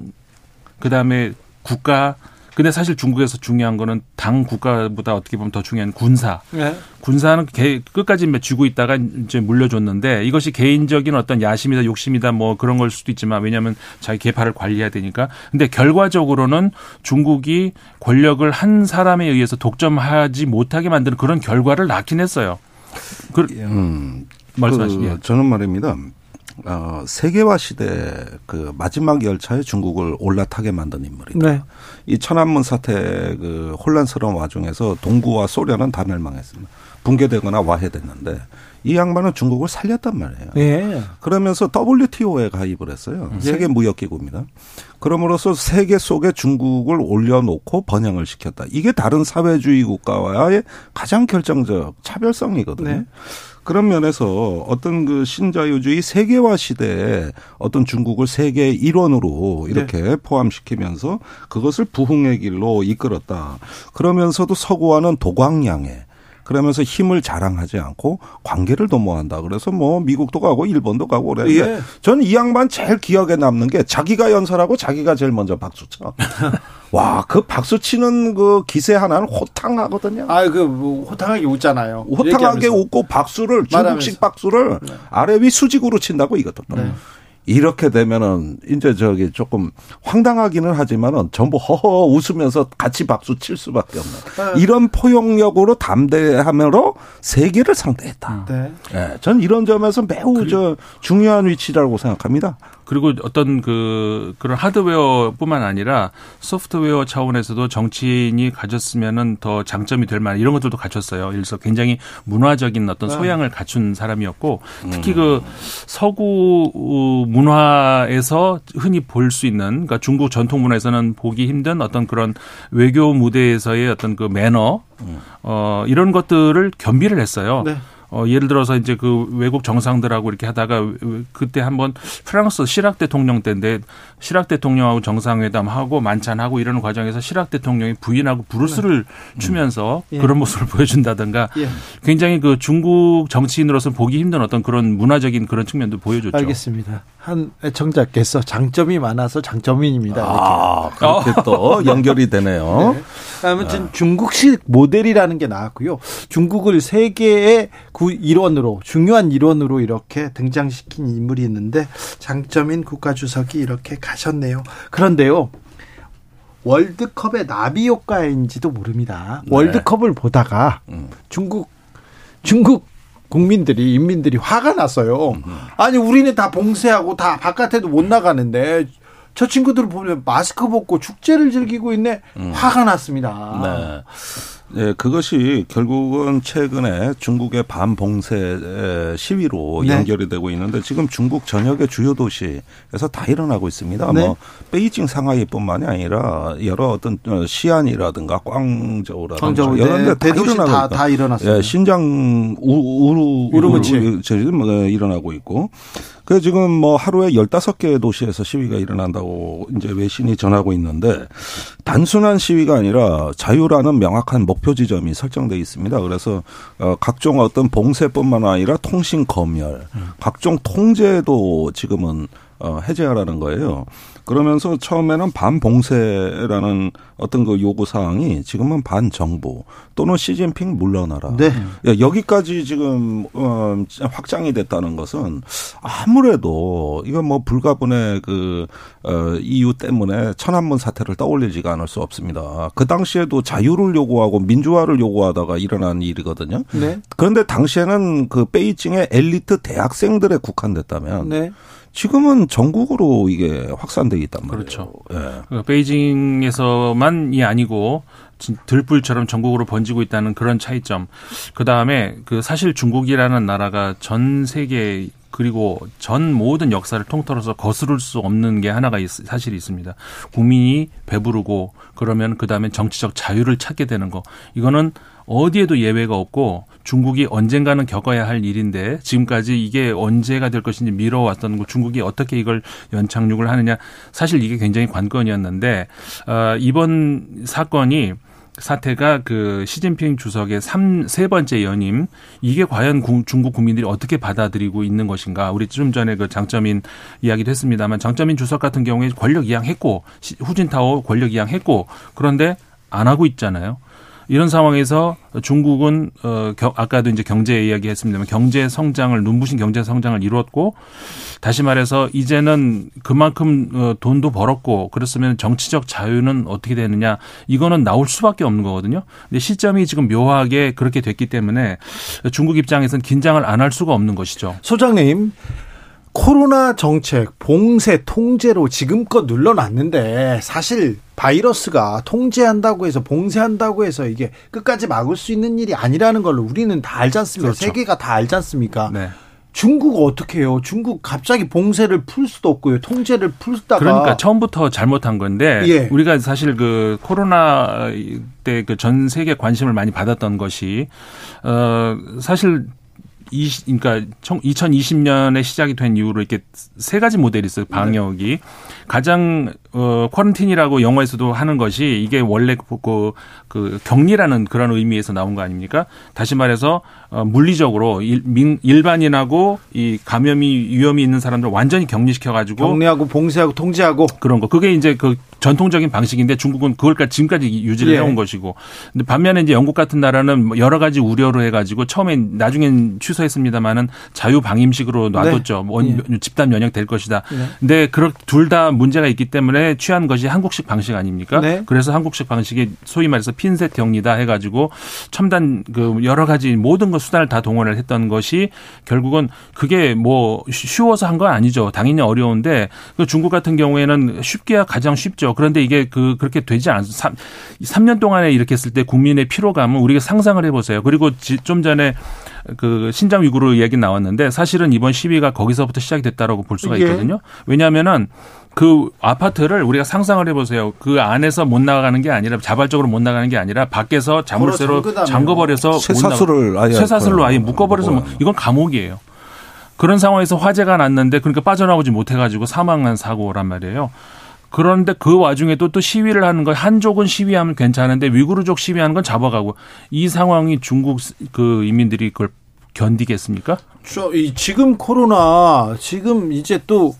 그다음에 국가 근데 사실 중국에서 중요한 거는 당 국가보다 어떻게 보면 더 중요한 군사. 네. 군사는 개, 끝까지 쥐고 있다가 이제 물려줬는데 이것이 개인적인 어떤 야심이다 욕심이다 뭐 그런 걸 수도 있지만 왜냐하면 자기 개파를 관리해야 되니까. 근데 결과적으로는 중국이 권력을 한 사람에 의해서 독점하지 못하게 만드는 그런 결과를 낳긴 했어요. 그, 음, 말씀하시죠. 그, 저는 말입니다. 어, 세계화 시대 그 마지막 열차에 중국을 올라타게 만든 인물이다. 네. 이 천안문 사태 그 혼란스러운 와중에서 동구와 소련은 다 멸망했습니다. 붕괴되거나 와해됐는데 이 양반은 중국을 살렸단 말이에요. 네. 그러면서 WTO에 가입을 했어요. 네. 세계 무역기구입니다. 그럼으로써 세계 속에 중국을 올려놓고 번영을 시켰다. 이게 다른 사회주의 국가와의 가장 결정적 차별성이거든요. 네. 그런 면에서 어떤 그 신자유주의 세계화 시대에 어떤 중국을 세계 일원으로 이렇게 네. 포함시키면서 그것을 부흥의 길로 이끌었다. 그러면서도 서구와는 도광양에 그러면서 힘을 자랑하지 않고 관계를 도모한다. 그래서 뭐 미국도 가고 일본도 가고 그랬는데 예. 저는 이 양반 제일 기억에 남는 게 자기가 연설하고 자기가 제일 먼저 박수 쳐. [laughs] 와, 그 박수 치는 그 기세 하나는 호탕하거든요. 아, 그 뭐 호탕하게 웃잖아요. 호탕하게 웃고 박수를 중국식 박수를 네. 아래 위 수직으로 친다고 이것도. 네. 이렇게 되면은 이제 저기 조금 황당하기는 하지만은 전부 허허 웃으면서 같이 박수 칠 수밖에 없는 네. 이런 포용력으로 담대함으로 세계를 상대했다. 네. 네. 전 이런 점에서 매우 저 중요한 위치라고 생각합니다. 그리고 어떤 그 그런 하드웨어뿐만 아니라 소프트웨어 차원에서도 정치인이 가졌으면은 더 장점이 될 만한 이런 것들도 갖췄어요. 그래서 굉장히 문화적인 어떤 네. 소양을 갖춘 사람이었고 특히 그 서구 문화에서 흔히 볼 수 있는 그러니까 중국 전통 문화에서는 보기 힘든 어떤 그런 외교 무대에서의 어떤 그 매너 어 이런 것들을 겸비를 했어요. 네. 어, 예를 들어서 이제 그 외국 정상들하고 이렇게 하다가 그때 한번 프랑스 시락 대통령 때인데 시락 대통령하고 정상회담하고 만찬하고 이러는 과정에서 시락 대통령이 부인하고 브루스를 네. 추면서 음. 예. 그런 모습을 보여준다든가 예. 굉장히 그 중국 정치인으로서 보기 힘든 어떤 그런 문화적인 그런 측면도 보여줬죠. 알겠습니다. 한 애청자께서 장점이 많아서 장점인입니다. 아, 그렇게 또 [laughs] 연결이 되네요. 네. 아무튼 네. 중국식 모델이라는 게 나왔고요. 중국을 세계의 구 일원으로 중요한 일원으로 이렇게 등장시킨 인물이 있는데 장점인 국가주석이 이렇게 가셨네요. 그런데요. 월드컵의 나비 효과인지도 모릅니다. 네. 월드컵을 보다가 음. 중국 중국 국민들이 인민들이 화가 났어요. 아니 우리는 다 봉쇄하고 다 바깥에도 못 나가는데 저 친구들 보면 마스크 벗고 축제를 즐기고 있네. 음. 화가 났습니다. 네. 예, 그것이 결국은 최근에 중국의 반봉쇄 시위로 네. 연결이 되고 있는데 지금 중국 전역의 주요 도시에서 다 일어나고 있습니다. 네. 뭐 베이징, 상하이뿐만이 아니라 여러 어떤 어, 시안이라든가 꽝저우라든가 광저우, 여러 네. 데 다, 다, 다 일어났어요. 예, 신장 우루 우르무치 뭐 일어나고 있고 그 지금 뭐 하루에 15개 도시에서 시위가 일어난다고 이제 외신이 전하고 있는데 단순한 시위가 아니라 자유라는 명확한 목표 지점이 설정돼 있습니다. 그래서 어 각종 어떤 봉쇄뿐만 아니라 통신 검열, 각종 통제도 지금은 어 해제하라는 거예요. 그러면서 처음에는 반봉쇄라는 어떤 그 요구 사항이 지금은 반정부 또는 시진핑 물러나라. 네. 여기까지 지금 어 확장이 됐다는 것은 아무래도 이건 뭐 불가분의 그어 이유 때문에 천안문 사태를 떠올리지가 않을 수 없습니다. 그 당시에도 자유를 요구하고 민주화를 요구하다가 일어난 일이거든요. 네. 그런데 당시에는 그 베이징의 엘리트 대학생들에 국한됐다면 네. 지금은 전국으로 이게 확산돼 있단 말이에요. 그렇죠. 예. 베이징에서만이 아니고 들불처럼 전국으로 번지고 있다는 그런 차이점. 그 다음에 그 사실 중국이라는 나라가 전 세계 그리고 전 모든 역사를 통틀어서 거스를 수 없는 게 하나가 있, 사실이 있습니다. 국민이 배부르고 그러면 그 다음에 정치적 자유를 찾게 되는 거. 이거는 어디에도 예외가 없고 중국이 언젠가는 겪어야 할 일인데 지금까지 이게 언제가 될 것인지 미뤄왔던 거 중국이 어떻게 이걸 연착륙을 하느냐. 사실 이게 굉장히 관건이었는데 어, 이번 사건이 사태가 그 시진핑 주석의 3, 세 번째 연임. 이게 과연 구, 중국 국민들이 어떻게 받아들이고 있는 것인가. 우리 좀 전에 그 장점인 이야기도 했습니다만 장점인 주석 같은 경우에 권력 이양했고 후진타오 권력 이양했고 그런데 안 하고 있잖아요. 이런 상황에서 중국은 어 아까도 이제 경제 이야기했습니다만 경제 성장을 눈부신 경제 성장을 이루었고 다시 말해서 이제는 그만큼 어 돈도 벌었고 그렇으면 정치적 자유는 어떻게 되느냐 이거는 나올 수밖에 없는 거거든요. 근데 시점이 지금 묘하게 그렇게 됐기 때문에 중국 입장에서는 긴장을 안 할 수가 없는 것이죠. 소장님 코로나 정책 봉쇄 통제로 지금껏 눌러놨는데 사실 바이러스가 통제한다고 해서 봉쇄한다고 해서 이게 끝까지 막을 수 있는 일이 아니라는 걸 우리는 다 알지 않습니까? 그렇죠. 세계가 다 알지 않습니까? 네. 중국 어떻게 해요? 중국 갑자기 봉쇄를 풀 수도 없고요. 통제를 풀다가 그러니까 처음부터 잘못한 건데 예. 우리가 사실 그 코로나 때 그 전 세계 관심을 많이 받았던 것이 어 사실 이 그러니까 2020년에 시작이 된 이후로 이렇게 세 가지 모델이 있어요. 방역이 네. 가장 어 쿼런틴이라고 영어에서도 하는 것이 이게 원래 그, 그 격리라는 그런 의미에서 나온 거 아닙니까? 다시 말해서 어 물리적으로 일, 민, 일반인하고 이 감염이 위험이 있는 사람들 완전히 격리시켜 가지고 격리하고 봉쇄하고 통제하고 그런 거. 그게 이제 그 전통적인 방식인데 중국은 그걸까지 지금까지 유지를 예. 해온 것이고. 근데 반면에 이제 영국 같은 나라는 뭐 여러 가지 우려로 해가지고 처음엔 나중엔 취소했습니다만은 자유 방임식으로 놔뒀죠. 네. 원, 예. 집단 면역 될 것이다. 네. 근데 그렇 둘다 문제가 있기 때문에 취한 것이 한국식 방식 아닙니까? 네. 그래서 한국식 방식이 소위 말해서 핀셋 격리다 해가지고 첨단 그 여러 가지 모든 것 수단을 다 동원을 했던 것이 결국은 그게 뭐 쉬워서 한 건 아니죠. 당연히 어려운데 그 중국 같은 경우에는 쉽게야 가장 쉽죠. 그런데 이게 그 그렇게 되지 않 3, 3년 동안에 이렇게 했을 때 국민의 피로감은 우리가 상상을 해보세요. 그리고 좀 전에 그 신장 위구르 얘기 나왔는데 사실은 이번 시위가 거기서부터 시작이 됐다라고 볼 수가 예. 있거든요. 왜냐하면은 그 아파트를 우리가 상상을 해보세요. 그 안에서 못 나가는 게 아니라 자발적으로 못 나가는 게 아니라 밖에서 자물쇠로 잠궈버려서 쇠사슬을 아예 쇠사슬로 아예 묶어버려서 뭐 이건 감옥이에요. 그런 상황에서 화재가 났는데 그러니까 빠져나오지 못해가지고 사망한 사고란 말이에요. 그런데 그 와중에도 또 시위를 하는 거 한족은 시위하면 괜찮은데 위구르족 시위하는 건 잡아가고 이 상황이 중국 그 인민들이 그걸 견디겠습니까? 저, 이 지금 코로나 지금 이제 또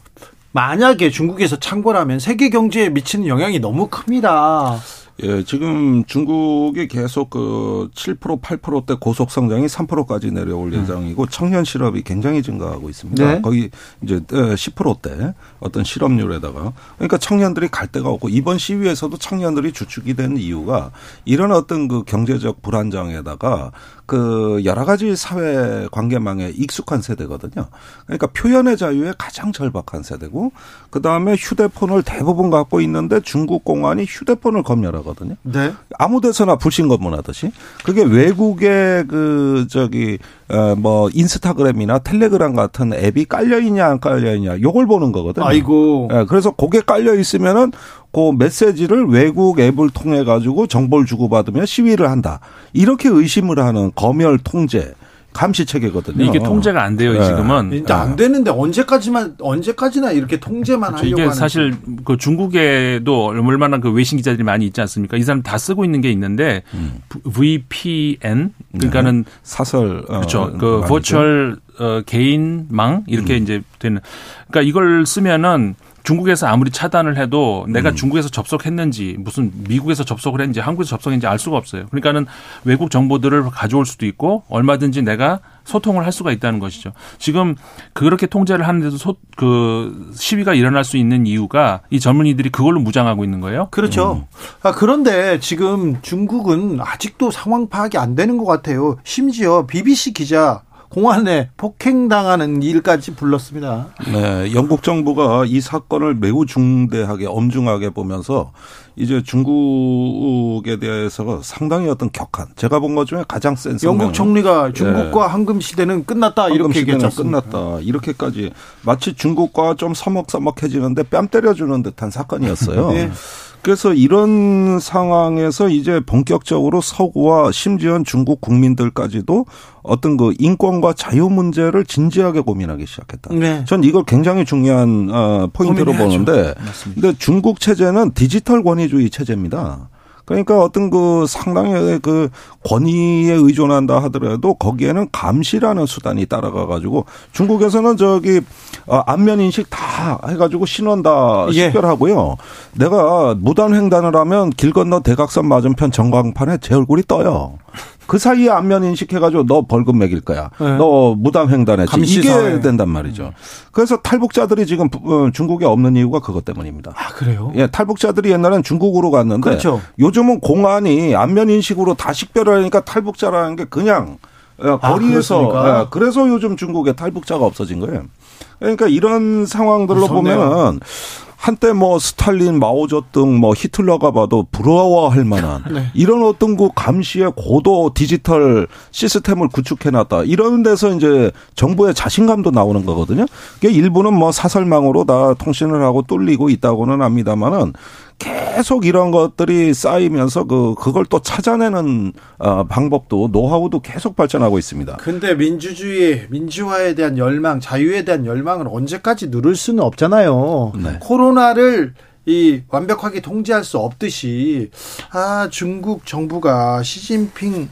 만약에 중국에서 창궐하면 세계 경제에 미치는 영향이 너무 큽니다. 예, 지금 중국이 계속 그 7% 8%대 고속 성장이 3%까지 내려올 음. 예정이고 청년 실업이 굉장히 증가하고 있습니다. 네. 거기 이제 10%대 어떤 실업률에다가 그러니까 청년들이 갈 데가 없고 이번 시위에서도 청년들이 주축이 된 이유가 이런 어떤 그 경제적 불안정에다가 그 여러 가지 사회 관계망에 익숙한 세대거든요. 그러니까 표현의 자유에 가장 절박한 세대고 그 다음에 휴대폰을 대부분 갖고 있는데 중국 공안이 휴대폰을 검열하거든요. 네. 아무 데서나 불신 검문하듯이 그게 외국의 그 저기 어뭐 인스타그램이나 텔레그램 같은 앱이 깔려 있냐 안 깔려 있냐 요걸 보는 거거든요. 아이고. 예, 그래서 그게 깔려 있으면은 그 메시지를 외국 앱을 통해 가지고 정보를 주고받으며 시위를 한다. 이렇게 의심을 하는 검열 통제 감시 체계거든요. 이게 통제가 안 돼요, 네. 지금은. 일단 안 되는데 언제까지만 언제까지나 이렇게 통제만 그렇죠. 하려고 이게 사실 그 중국에도 얼마나 그 외신 기자들이 많이 있지 않습니까? 이 사람 다 쓰고 있는 게 있는데 음. VPN 그러니까는 네. 사설 어, 그렇죠. 그 버추얼 어, 개인망 이렇게 음. 이제 되는 그러니까 이걸 쓰면은 중국에서 아무리 차단을 해도 내가 음. 중국에서 접속했는지 무슨 미국에서 접속을 했는지 한국에서 접속했는지 알 수가 없어요. 그러니까는 외국 정보들을 가져올 수도 있고 얼마든지 내가 소통을 할 수가 있다는 것이죠. 지금 그렇게 통제를 하는데도 소, 그 시위가 일어날 수 있는 이유가 이 젊은이들이 그걸로 무장하고 있는 거예요. 그렇죠. 음. 아, 그런데 지금 중국은 아직도 상황 파악이 안 되는 것 같아요. 심지어 BBC 기자 공안에 폭행당하는 일까지 불렀습니다. 네, 영국 정부가 이 사건을 매우 중대하게 엄중하게 보면서 이제 중국에 대해서 상당히 어떤 격한 제가 본 것 중에 가장 센 영국 총리가 중국과 네. 황금 시대는 끝났다 황금 이렇게 얘기했죠. 끝났다 이렇게까지 마치 중국과 좀 서먹서먹해지는데 뺨 때려주는 듯한 사건이었어요. [laughs] 네. 그래서 이런 상황에서 이제 본격적으로 서구와 심지어 중국 국민들까지도 어떤 그 인권과 자유 문제를 진지하게 고민하기 시작했다. 네. 전 이걸 굉장히 중요한 어, 포인트로. 보는데, 맞습니다. 근데 중국 체제는 디지털 권위주의 체제입니다. 그러니까 어떤 그 상당히 그 권위에 의존한다 하더라도 거기에는 감시라는 수단이 따라가 가지고 중국에서는 저기 어, 안면 인식 다 해가지고 신원 다 예. 식별하고요. 내가 무단 횡단을 하면 길 건너 대각선 맞은편 전광판에 제 얼굴이 떠요. 그 사이에 안면 인식해가지고 너 벌금 매길 거야. 네. 너 무단 횡단했지. 이게 된단 말이죠. 그래서 탈북자들이 지금 어, 중국에 없는 이유가 그것 때문입니다. 아 그래요? 예, 탈북자들이 옛날엔 중국으로 갔는데 그렇죠. 요즘은 공안이 안면 인식으로 다 식별하니까 탈북자라는 게 그냥 어, 아, 거리에서 아, 예, 그래서 요즘 중국에 탈북자가 없어진 거예요. 그러니까 이런 상황들로 무섭네요. 보면은 한때 뭐 스탈린, 마오쩌둥, 뭐 히틀러가 봐도 부러워할 만한 [laughs] 네. 이런 어떤 그 감시의 고도 디지털 시스템을 구축해놨다. 이런 데서 이제 정부의 자신감도 나오는 거거든요. 그게 일부는 뭐 사설망으로 다 통신을 하고 뚫리고 있다고는 합니다만은 계속 이런 것들이 쌓이면서 그 그걸 또 찾아내는 어 방법도 노하우도 계속 발전하고 있습니다. 근데 민주주의, 민주화에 대한 열망, 자유에 대한 열망을 언제까지 누를 수는 없잖아요. 네. 코로나를 이 완벽하게 통제할 수 없듯이 아 중국 정부가 시진핑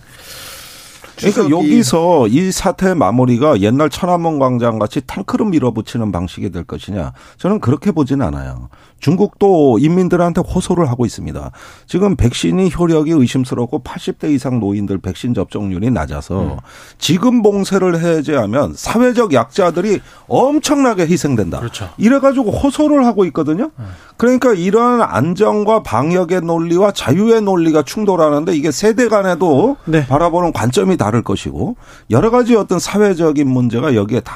그러니까 여기서 이 사태 마무리가 옛날 천안문 광장 같이 탱크로 밀어붙이는 방식이 될 것이냐 저는 그렇게 보진 않아요. 중국도 인민들한테 호소를 하고 있습니다. 지금 백신이 효력이 의심스럽고 80대 이상 노인들 백신 접종률이 낮아서 음. 지금 봉쇄를 해제하면 사회적 약자들이 엄청나게 희생된다. 그렇죠. 이래가지고 호소를 하고 있거든요. 음. 그러니까 이러한 안정과 방역의 논리와 자유의 논리가 충돌하는데 이게 세대 간에도 네. 바라보는 관점이 다를 것이고 여러 가지 어떤 사회적인 문제가 여기에 다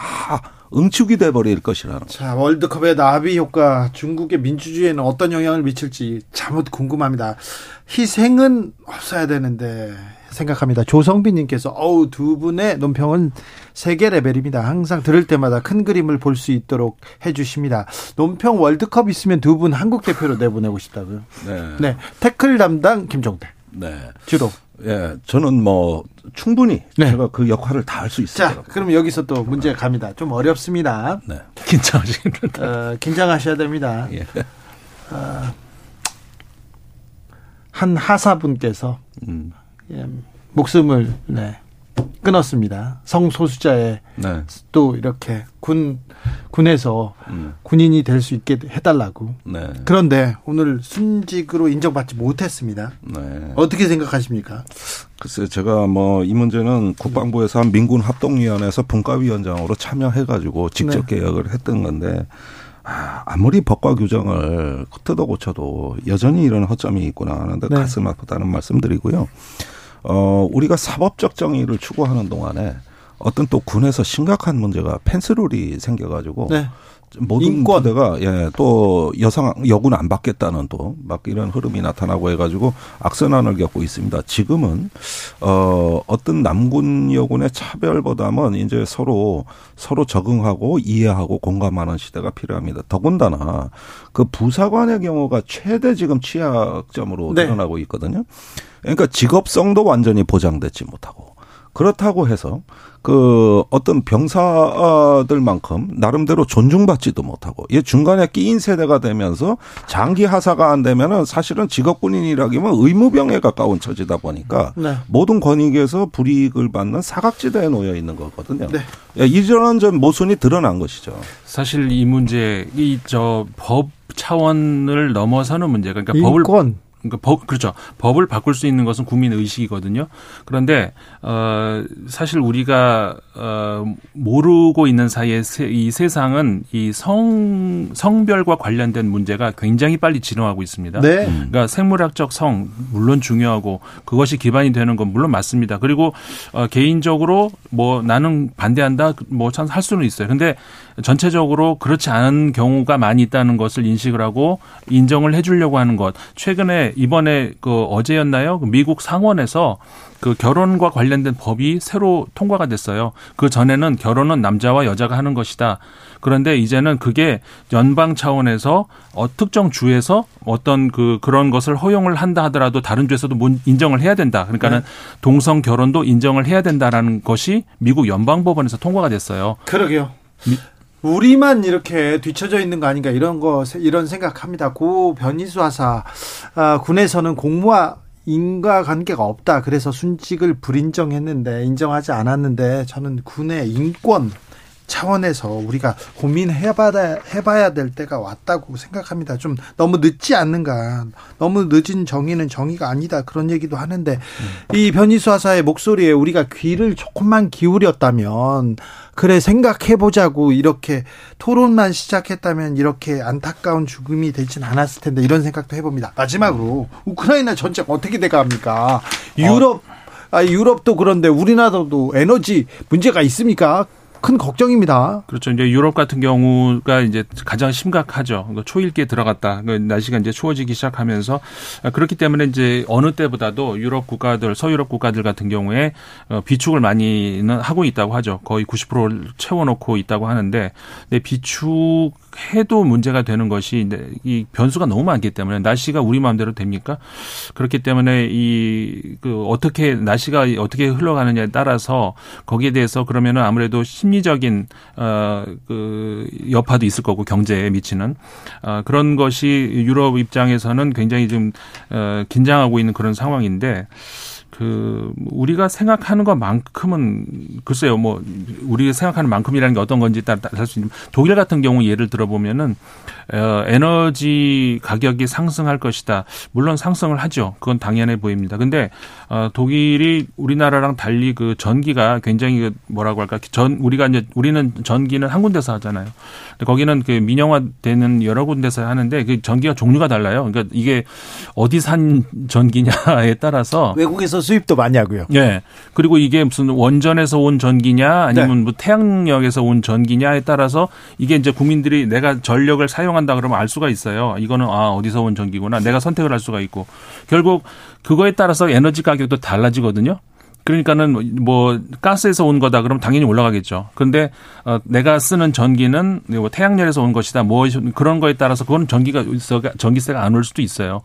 응축이 돼 버릴 것이라는. 자, 월드컵의 나비 효과 중국의 민주주의에는 어떤 영향을 미칠지 참못 궁금합니다. 희생은 없어야 되는데 생각합니다. 조성빈 님께서 어우 두 분의 논평은 세계 레벨입니다. 항상 들을 때마다 큰 그림을 볼 수 있도록 해 주십니다. 논평 월드컵 있으면 두 분 한국 대표로 내보내고 싶다고요. 네. 네. 태클 담당 김종대. 네. 주로. 예, 저는 뭐 충분히 네. 제가 그 역할을 다 할 수 있어요. 자, 그럼 여기서 또 문제 갑니다. 좀 어렵습니다. 네. [laughs] 긴장하시겠다. 어, 긴장하셔야 됩니다. 예. 어, 한 하사분께서 음. 예, 목숨을 네, 끊었습니다. 성소수자의 네. 또 이렇게 군 군에서 음. 군인이 될 수 있게 해달라고. 네. 그런데 오늘 순직으로 인정받지 못했습니다. 네. 어떻게 생각하십니까? 글쎄 제가 뭐 이 문제는 국방부에서 한 민군 합동위원회에서 분과위원장으로 참여해가지고 직접 네. 개혁을 했던 건데. 아, 아무리 법과 규정을 뜯어 고쳐도 여전히 이런 허점이 있구나 하는데 네. 가슴 아프다는 말씀드리고요. 어, 우리가 사법적 정의를 추구하는 동안에 어떤 또 군에서 심각한 문제가 펜스룰이 생겨가지고 네. 모든 인권. 부대가 예, 또 여성 여군 안 받겠다는 또 막 이런 흐름이 나타나고 해가지고 악순환을 겪고 있습니다. 지금은 어 어떤 남군 여군의 차별보다는 이제 서로 서로 적응하고 이해하고 공감하는 시대가 필요합니다. 더군다나 그 부사관의 경우가 최대 지금 취약점으로 네. 드러나고 있거든요. 그러니까 직업성도 완전히 보장되지 못하고 그렇다고 해서 그 어떤 병사들만큼 나름대로 존중받지도 못하고 이 중간에 끼인 세대가 되면서 장기 하사가 안 되면은 사실은 직업군인이라기면 의무병에 가까운 처지다 보니까 네. 모든 권익에서 불이익을 받는 사각지대에 놓여 있는 거거든요. 네. 예, 이런 전 모순이 드러난 것이죠. 사실 이 문제 이 저 법 차원을 넘어서는 문제가 그러니까 인권. 법을 그러니까 법 그렇죠. 법을 바꿀 수 있는 것은 국민 의식이거든요. 그런데 어 사실 우리가 어 모르고 있는 사이에 세, 이 세상은 이 성 성별과 관련된 문제가 굉장히 빨리 진화하고 있습니다. 네. 그러니까 생물학적 성 물론 중요하고 그것이 기반이 되는 건 물론 맞습니다. 그리고 어 개인적으로 뭐 나는 반대한다 뭐 참 할 수는 있어요. 근데 전체적으로 그렇지 않은 경우가 많이 있다는 것을 인식을 하고 인정을 해 주려고 하는 것. 최근에 이번에 그 어제였나요? 그 미국 상원에서 그 결혼과 관련된 법이 새로 통과가 됐어요. 그 전에는 결혼은 남자와 여자가 하는 것이다. 그런데 이제는 그게 연방 차원에서 어, 특정 주에서 어떤 그 그런 것을 허용을 한다 하더라도 다른 주에서도 인정을 해야 된다. 그러니까는 네. 동성 결혼도 인정을 해야 된다라는 것이 미국 연방 법원에서 통과가 됐어요. 그러게요. 미, 우리만 이렇게 뒤쳐져 있는 거 아닌가 이런 거 이런 생각합니다. 고 변희수 하사 아, 군에서는 공무와 인과 관계가 없다. 그래서 순직을 불인정했는데 인정하지 않았는데 저는 군의 인권 차원에서 우리가 고민해봐야 해봐야 될 때가 왔다고 생각합니다. 좀 너무 늦지 않는가. 너무 늦은 정의는 정의가 아니다. 그런 얘기도 하는데 음. 이 변희수 하사의 목소리에 우리가 귀를 조금만 기울였다면 그래 생각해 보자고 이렇게 토론만 시작했다면 이렇게 안타까운 죽음이 되진 않았을 텐데 이런 생각도 해봅니다. 마지막으로 우크라이나 전쟁 어떻게 돼갑니까? 유럽 어. 아, 유럽도 그런데 우리나라도 에너지 문제가 있습니까? 큰 걱정입니다. 그렇죠. 이제 유럽 같은 경우가 이제 가장 심각하죠. 그러니까 초일기에 들어갔다. 그러니까 날씨가 이제 추워지기 시작하면서 그렇기 때문에 이제 어느 때보다도 유럽 국가들, 서유럽 국가들 같은 경우에 어, 비축을 많이는 하고 있다고 하죠. 거의 90%를 채워놓고 있다고 하는데, 비축 해도 문제가 되는 것이 이 변수가 너무 많기 때문에 날씨가 우리 마음대로 됩니까? 그렇기 때문에 이 그 어떻게 날씨가 어떻게 흘러가느냐에 따라서 거기에 대해서 그러면은 아무래도 심 리적인 어그 여파도 있을 거고 경제에 미치는 어 그런 것이 유럽 입장에서는 굉장히 좀어 긴장하고 있는 그런 상황인데 그 우리가 생각하는 것만큼은 글쎄요 뭐 우리가 생각하는 만큼이라는 게 어떤 건지 따라 할수 있는 독일 같은 경우 예를 들어보면은 어, 에너지 가격이 상승할 것이다. 물론 상승을 하죠. 그건 당연해 보입니다. 근데 어, 독일이 우리나라랑 달리 그 전기가 굉장히 그 뭐라고 할까 전 우리가 이제 우리는 전기는 한 군데서 하잖아요. 근데 거기는 그 민영화되는 여러 군데서 하는데 그 전기가 종류가 달라요. 그러니까 이게 어디 산 전기냐에 따라서 외국에서 수입도 많이 하고요. 네. 그리고 이게 무슨 원전에서 온 전기냐 아니면 네. 뭐 태양력에서 온 전기냐에 따라서 이게 이제 국민들이 내가 전력을 사용한다 그러면 알 수가 있어요. 이거는 아 어디서 온 전기구나. 내가 선택을 할 수가 있고 결국 그거에 따라서 에너지 가격도 달라지거든요. 그러니까는 뭐 가스에서 온 거다 그러면 당연히 올라가겠죠. 그런데 어 내가 쓰는 전기는 뭐 태양열에서 온 것이다. 뭐 그런 거에 따라서 그건 전기가 전기세가 안 올 수도 있어요.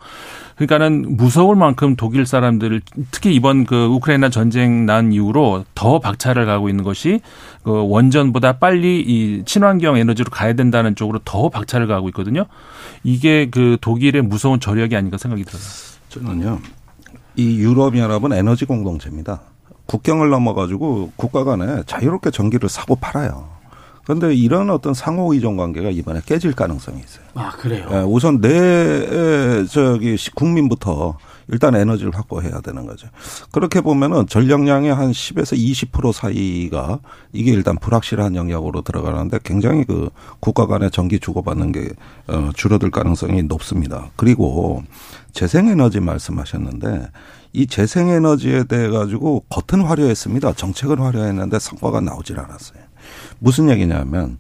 그러니까는 무서울 만큼 독일 사람들 특히 이번 그 우크라이나 전쟁 난 이후로 더 박차를 가고 있는 것이 그 원전보다 빨리 이 친환경 에너지로 가야 된다는 쪽으로 더 박차를 가고 있거든요. 이게 그 독일의 무서운 저력이 아닌가 생각이 들어요. 저는요. 이 유럽연합은 에너지 공동체입니다. 국경을 넘어가지고 국가 간에 자유롭게 전기를 사고 팔아요. 그런데 이런 어떤 상호 의존 관계가 이번에 깨질 가능성이 있어요. 아 그래요? 예, 우선 내 저기 국민부터 일단 에너지를 확보해야 되는 거죠. 그렇게 보면은 전력량의 한 10에서 20% 사이가 이게 일단 불확실한 영역으로 들어가는데 굉장히 그 국가 간의 전기 주고받는 게 어, 줄어들 가능성이 높습니다. 그리고 재생에너지 말씀하셨는데 이 재생에너지에 대해 가지고 겉은 화려했습니다. 정책은 화려했는데 성과가 나오질 않았어요. 무슨 얘기냐면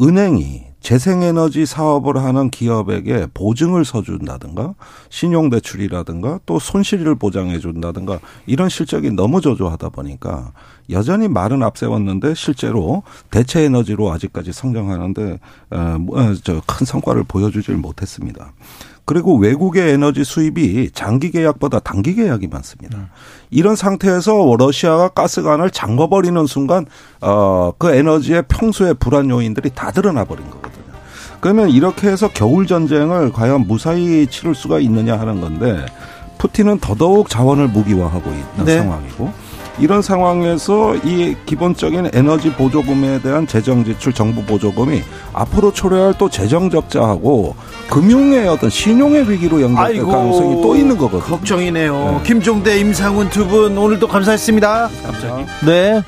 은행이 재생에너지 사업을 하는 기업에게 보증을 서준다든가 신용대출이라든가 또 손실을 보장해 준다든가 이런 실적이 너무 저조하다 보니까 여전히 말은 앞세웠는데 실제로 대체 에너지로 아직까지 성장하는데 어, 뭐, 저큰 성과를 보여주질 못했습니다. 그리고 외국의 에너지 수입이 장기 계약보다 단기 계약이 많습니다. 이런 상태에서 러시아가 가스관을 잠궈버리는 순간 어그 에너지의 평소의 불안 요인들이 다 드러나 버린 거거든요. 그러면 이렇게 해서 겨울 전쟁을 과연 무사히 치를 수가 있느냐 하는 건데 푸틴은 더더욱 자원을 무기화하고 있는 네. 상황이고 이런 상황에서 이 기본적인 에너지 보조금에 대한 재정 지출 정부 보조금이 앞으로 초래할 또 재정 적자하고 금융의 어떤 신용의 위기로 연결될 아이고, 가능성이 또 있는 거거든요. 걱정이네요. 네. 김종대, 임상훈 두 분 오늘도 감사했습니다. 갑자기. 네.